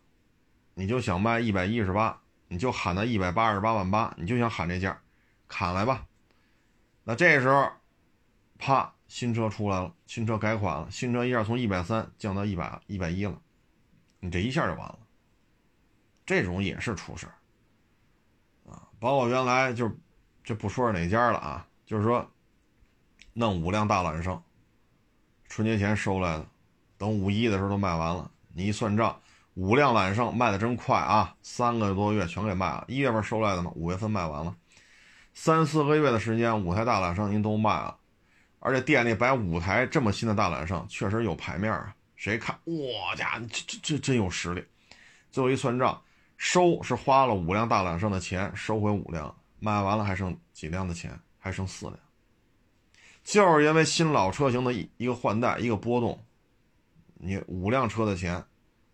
你就想卖一百一十八，你就喊到一百八十八万八，你就想喊这价，砍来吧。那这时候，啪，新车出来了，新车改款了，新车一下从一百三降到一百一百一了。你这一下就完了，这种也是出事啊！包括原来就就不说是哪家了啊，就是说弄五辆大揽胜，春节前收来的，等五一的时候都卖完了。你一算账，五辆揽胜卖的真快啊，三个多月全给卖了。一月份收来的嘛，五月份卖完了，三四个月的时间，五台大揽胜您都卖了，而且店里摆五台这么新的大揽胜，确实有牌面啊。谁看？我家这这这真有实力！最后一算账，收是花了五辆大揽胜的钱，收回五辆，卖完了还剩几辆的钱？还剩四辆。就是因为新老车型的一一个换代，一个波动，你五辆车的钱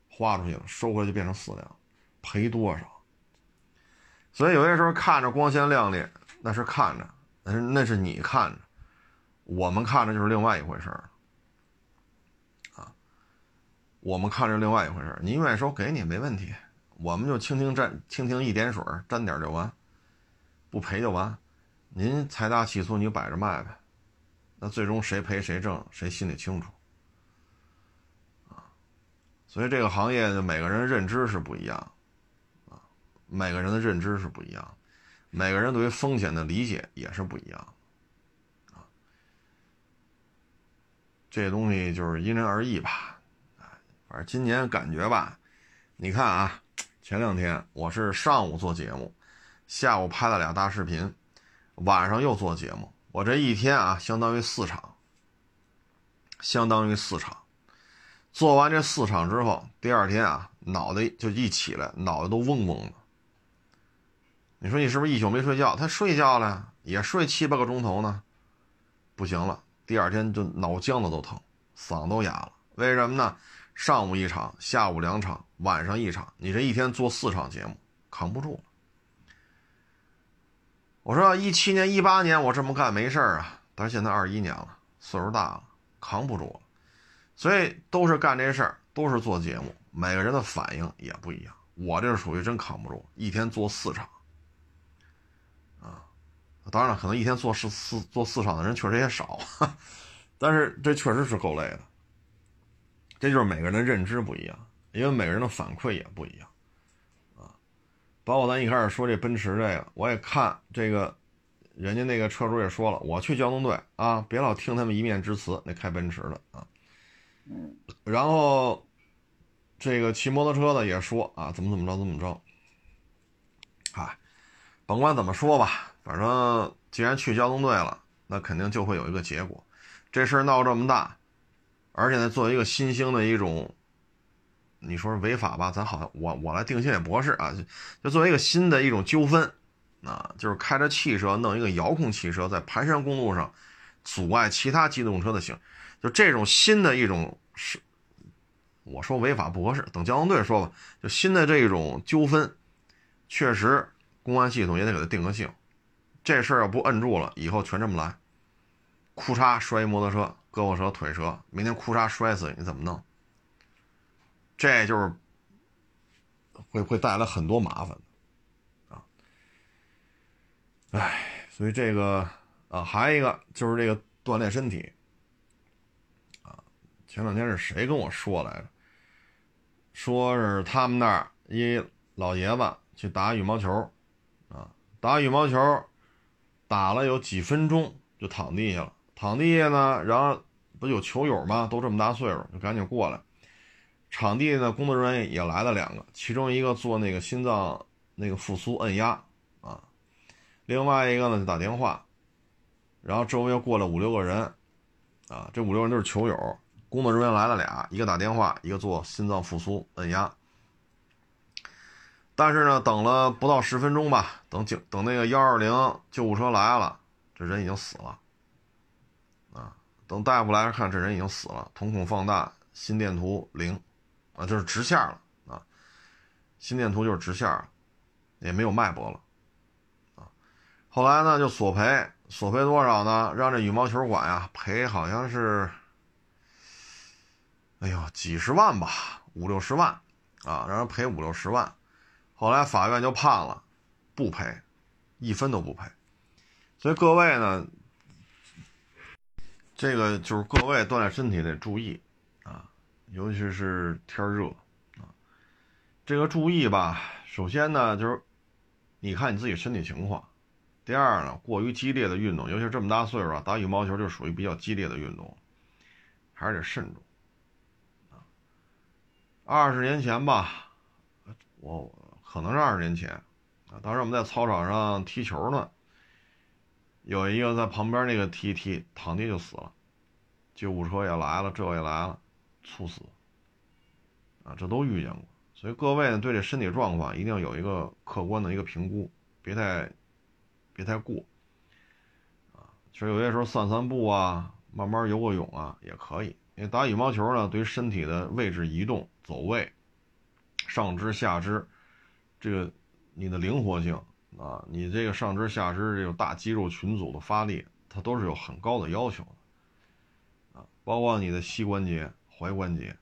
花出去了，收回来就变成四辆，赔多少？所以有些时候看着光鲜亮丽，那是看着，那是那是你看着，我们看着就是另外一回事儿。我们看着另外一回事您愿意收给你没问题，我们就轻轻沾，轻轻一点水，沾点就完，不赔就完。您财大气粗，你就摆着卖呗。那最终谁赔谁挣，谁心里清楚啊。所以这个行业的每个人认知是不一样啊，每个人的认知是不一样，每个人对于风险的理解也是不一样啊。这东西就是因人而异吧。今年感觉吧，你看啊，前两天我是上午做节目，下午拍了俩大视频，晚上又做节目，我这一天啊，相当于四场，相当于四场。做完这四场之后，第二天啊，脑袋就一起来，脑袋都嗡嗡的。你说你是不是一宿没睡觉？他睡觉了，也睡七八个钟头呢，不行了，第二天就脑浆子都疼，嗓子都哑了。为什么呢？上午一场，下午两场，晚上一场，你这一天做四场节目，扛不住了。我说一七年、一八年我这么干没事儿啊，但是现在二一年了，岁数大了，扛不住了，所以都是干这事儿，都是做节目，每个人的反应也不一样。我这是属于真扛不住，一天做四场，啊，当然了，可能一天做四四做四场的人确实也少，但是这确实是够累的。这就是每个人的认知不一样，因为每个人的反馈也不一样啊。包括咱一开始说这奔驰这个，我也看这个，人家那个车主也说了，我去交通队啊，别老听他们一面之词。那开奔驰的啊，嗯，然后这个骑摩托车的也说啊，怎么怎么着怎么着。嗨，甭管怎么说吧，反正既然去交通队了，那肯定就会有一个结果。这事儿闹这么大，而且呢，作为一个新兴的一种。你说违法吧，咱好像我我来定性也不合适啊。就就作为一个新的一种纠纷，啊，就是开着汽车弄一个遥控汽车在盘山公路上阻碍其他机动车的行，就这种新的一种是，我说违法不合适，等交通队说吧。就新的这种纠纷，确实公安系统也得给他定个性。这事儿要不摁住了，以后全这么来，裤衩摔一摩托车，胳膊折腿折，明天裤衩摔死你怎么弄？这就是会会带来很多麻烦的啊！哎，所以这个啊，还有一个就是这个锻炼身体啊。前两天是谁跟我说来着？说是他们那儿一老爷子去打羽毛球啊，打羽毛球打了有几分钟就躺地下了。躺地下呢，然后不有球友吗？都这么大岁数，就赶紧过来。场地呢，工作人员也来了两个，其中一个做那个心脏那个复苏按压啊，另外一个呢就打电话，然后周围又过来五六个人，啊，这五六人都是球友，工作人员来了俩，一个打电话，一个做心脏复苏按压。但是呢，等了不到十分钟吧，等警等那个幺二零救护车来了，这人已经死了，等大夫来看，这人已经死了，瞳孔放大，心电图零。啊，就是直线了啊，心电图就是直线了，也没有脉搏了，啊，后来呢就索赔，索赔多少呢？让这羽毛球馆呀赔，好像是，哎呦几十万吧，五六十万，啊，让人赔五六十万，后来法院就判了，不赔，一分都不赔，所以各位呢，这个就是各位锻炼身体得注意。啊尤其是天热啊，这个注意吧。首先呢，就是你看你自己身体情况。第二呢，过于激烈的运动，尤其是这么大岁数啊，打羽毛球就属于比较激烈的运动，还是得慎重啊。二十年前吧，我可能是二十年前啊，当时我们在操场上踢球呢，有一个在旁边那个踢踢躺地就死了，救护车也来了，这也来了。猝死，啊，这都遇见过，所以各位呢，对这身体状况一定要有一个客观的一个评估，别太，别太过，啊，其实有些时候散散步啊，慢慢游个泳啊也可以。因为打羽毛球呢，对于身体的位置移动、走位、上肢、下肢，这个你的灵活性啊，你这个上肢、下肢这种大肌肉群组的发力，它都是有很高的要求的，啊，包括你的膝关节。踝关节、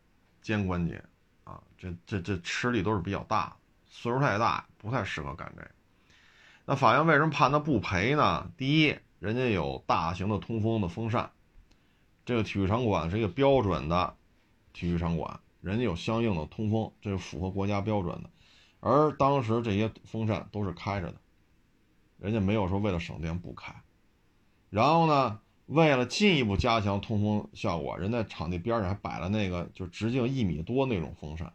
肩关节，啊，这这这吃力都是比较大，岁数太大不太适合干这个。那法院为什么判他不赔呢？第一，人家有大型的通风的风扇，这个体育场馆是一个标准的体育场馆，人家有相应的通风，这是符合国家标准的。而当时这些风扇都是开着的，人家没有说为了省电不开。然后呢？为了进一步加强通风效果，人在场地边上还摆了那个就直径一米多那种风扇，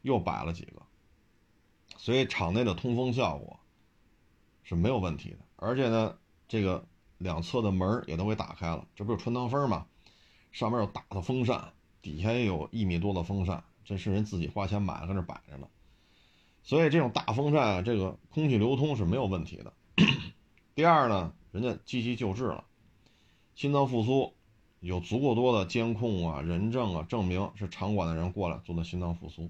又摆了几个，所以场内的通风效果是没有问题的。而且呢，这个两侧的门也都给打开了，这不是穿堂风吗？上面有大的风扇，底下也有一米多的风扇，这是人自己花钱买了，搁那摆着呢。所以这种大风扇啊，这个空气流通是没有问题的。第二呢，人家积极救治了。心脏复苏有足够多的监控啊、人证啊，证明是场馆的人过来做的心脏复苏。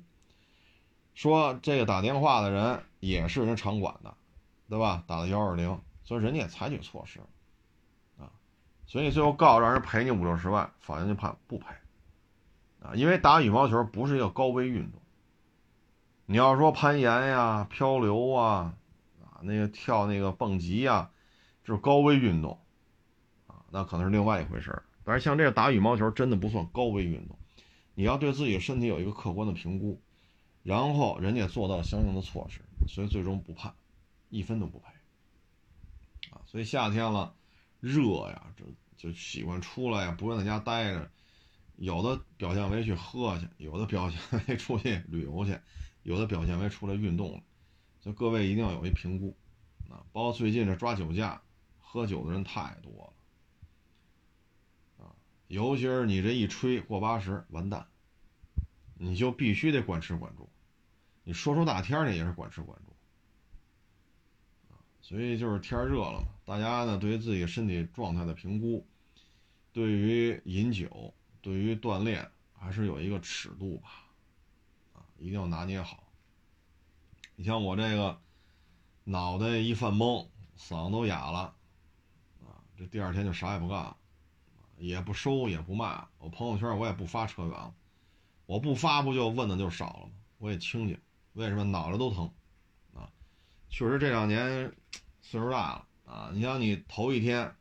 说这个打电话的人也是人场馆的，对吧？打的幺二零，所以人家也采取措施，啊，所以最后告让人赔你五六十万，法院就判不赔，啊，因为打羽毛球不是一个高危运动，你要说攀岩呀、漂流啊，啊，那个跳那个蹦极呀，这是高危运动，啊，那可能是另外一回事儿。但是像这个打羽毛球真的不算高危运动，你要对自己的身体有一个客观的评估，然后人家做到相应的措施，所以最终不判，一分都不赔。啊，所以夏天了，热呀，就就喜欢出来呀，不愿在家待着。有的表现为去喝去，有的表现为出去旅游去，有的表现为出来运动了。所以各位一定要有一评估。啊，包括最近这抓酒驾，喝酒的人太多了。啊尤其是你这一吹过八十，完蛋，你就必须得管吃管住，你说说大天呢也是管吃管住，所以就是天热了嘛，大家呢对于自己身体状态的评估，对于饮酒，对于锻炼，还是有一个尺度吧，一定要拿捏好。你像我这个脑袋一犯懵，嗓子都哑了，啊，这第二天就啥也不干了。也不收也不卖，我朋友圈我也不发车源，我不发不就问的就少了吗？我也清静，为什么脑袋都疼？啊，确实这两年岁数大了啊！你像你头一天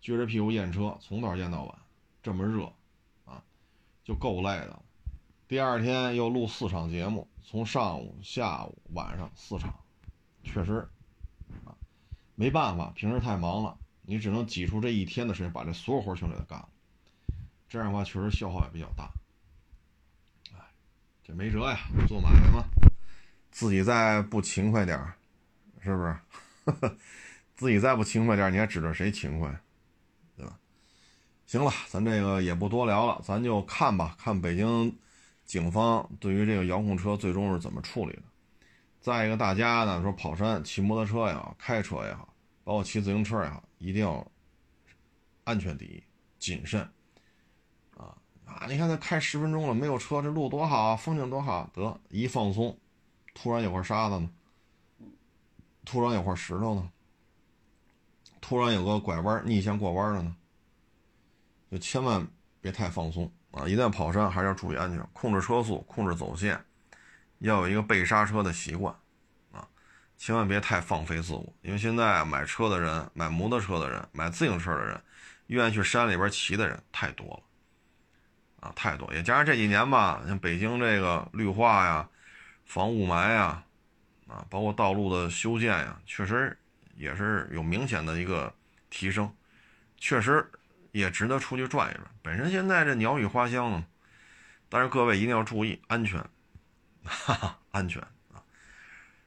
撅着屁股验车，从早验到晚，这么热啊，就够累的了。第二天又录四场节目，从上午、下午、晚上四场，确实啊，没办法，平时太忙了。你只能挤出这一天的时间，把这所有活全给他干了。这样的话，确实消耗也比较大。哎，这没辙呀，做买卖嘛，自己再不勤快点是不是？自己再不勤快点你还指着谁勤快？对吧？行了，咱这个也不多聊了，咱就看吧，看北京警方对于这个遥控车最终是怎么处理的。再一个，大家呢说跑山、骑摩托车也好，开车也好。包括骑自行车也好，一定要安全第一，谨慎啊啊！你看他开十分钟了，没有车，这路多好啊，风景多好，得一放松，突然有块沙子呢，突然有块石头呢，突然有个拐弯逆向过弯了呢，就千万别太放松啊！一旦跑山，还是要注意安全，控制车速，控制走线，要有一个备刹车的习惯啊。千万别太放飞自我，因为现在买车的人、买摩托车的人、买自行车的人，愿意去山里边骑的人太多了，啊，太多。也加上这几年吧，像北京这个绿化呀、防雾霾呀，啊，包括道路的修建呀，确实也是有明显的一个提升，确实也值得出去转一转。本身现在这鸟语花香呢，但是各位一定要注意安全，哈哈，安全啊。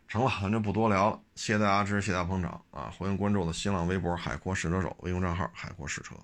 成了，咱就不多聊了。谢谢大家支持，谢谢大家捧场啊！欢迎关注我的新浪微博“海阔试车手”微信账号“海阔试车”。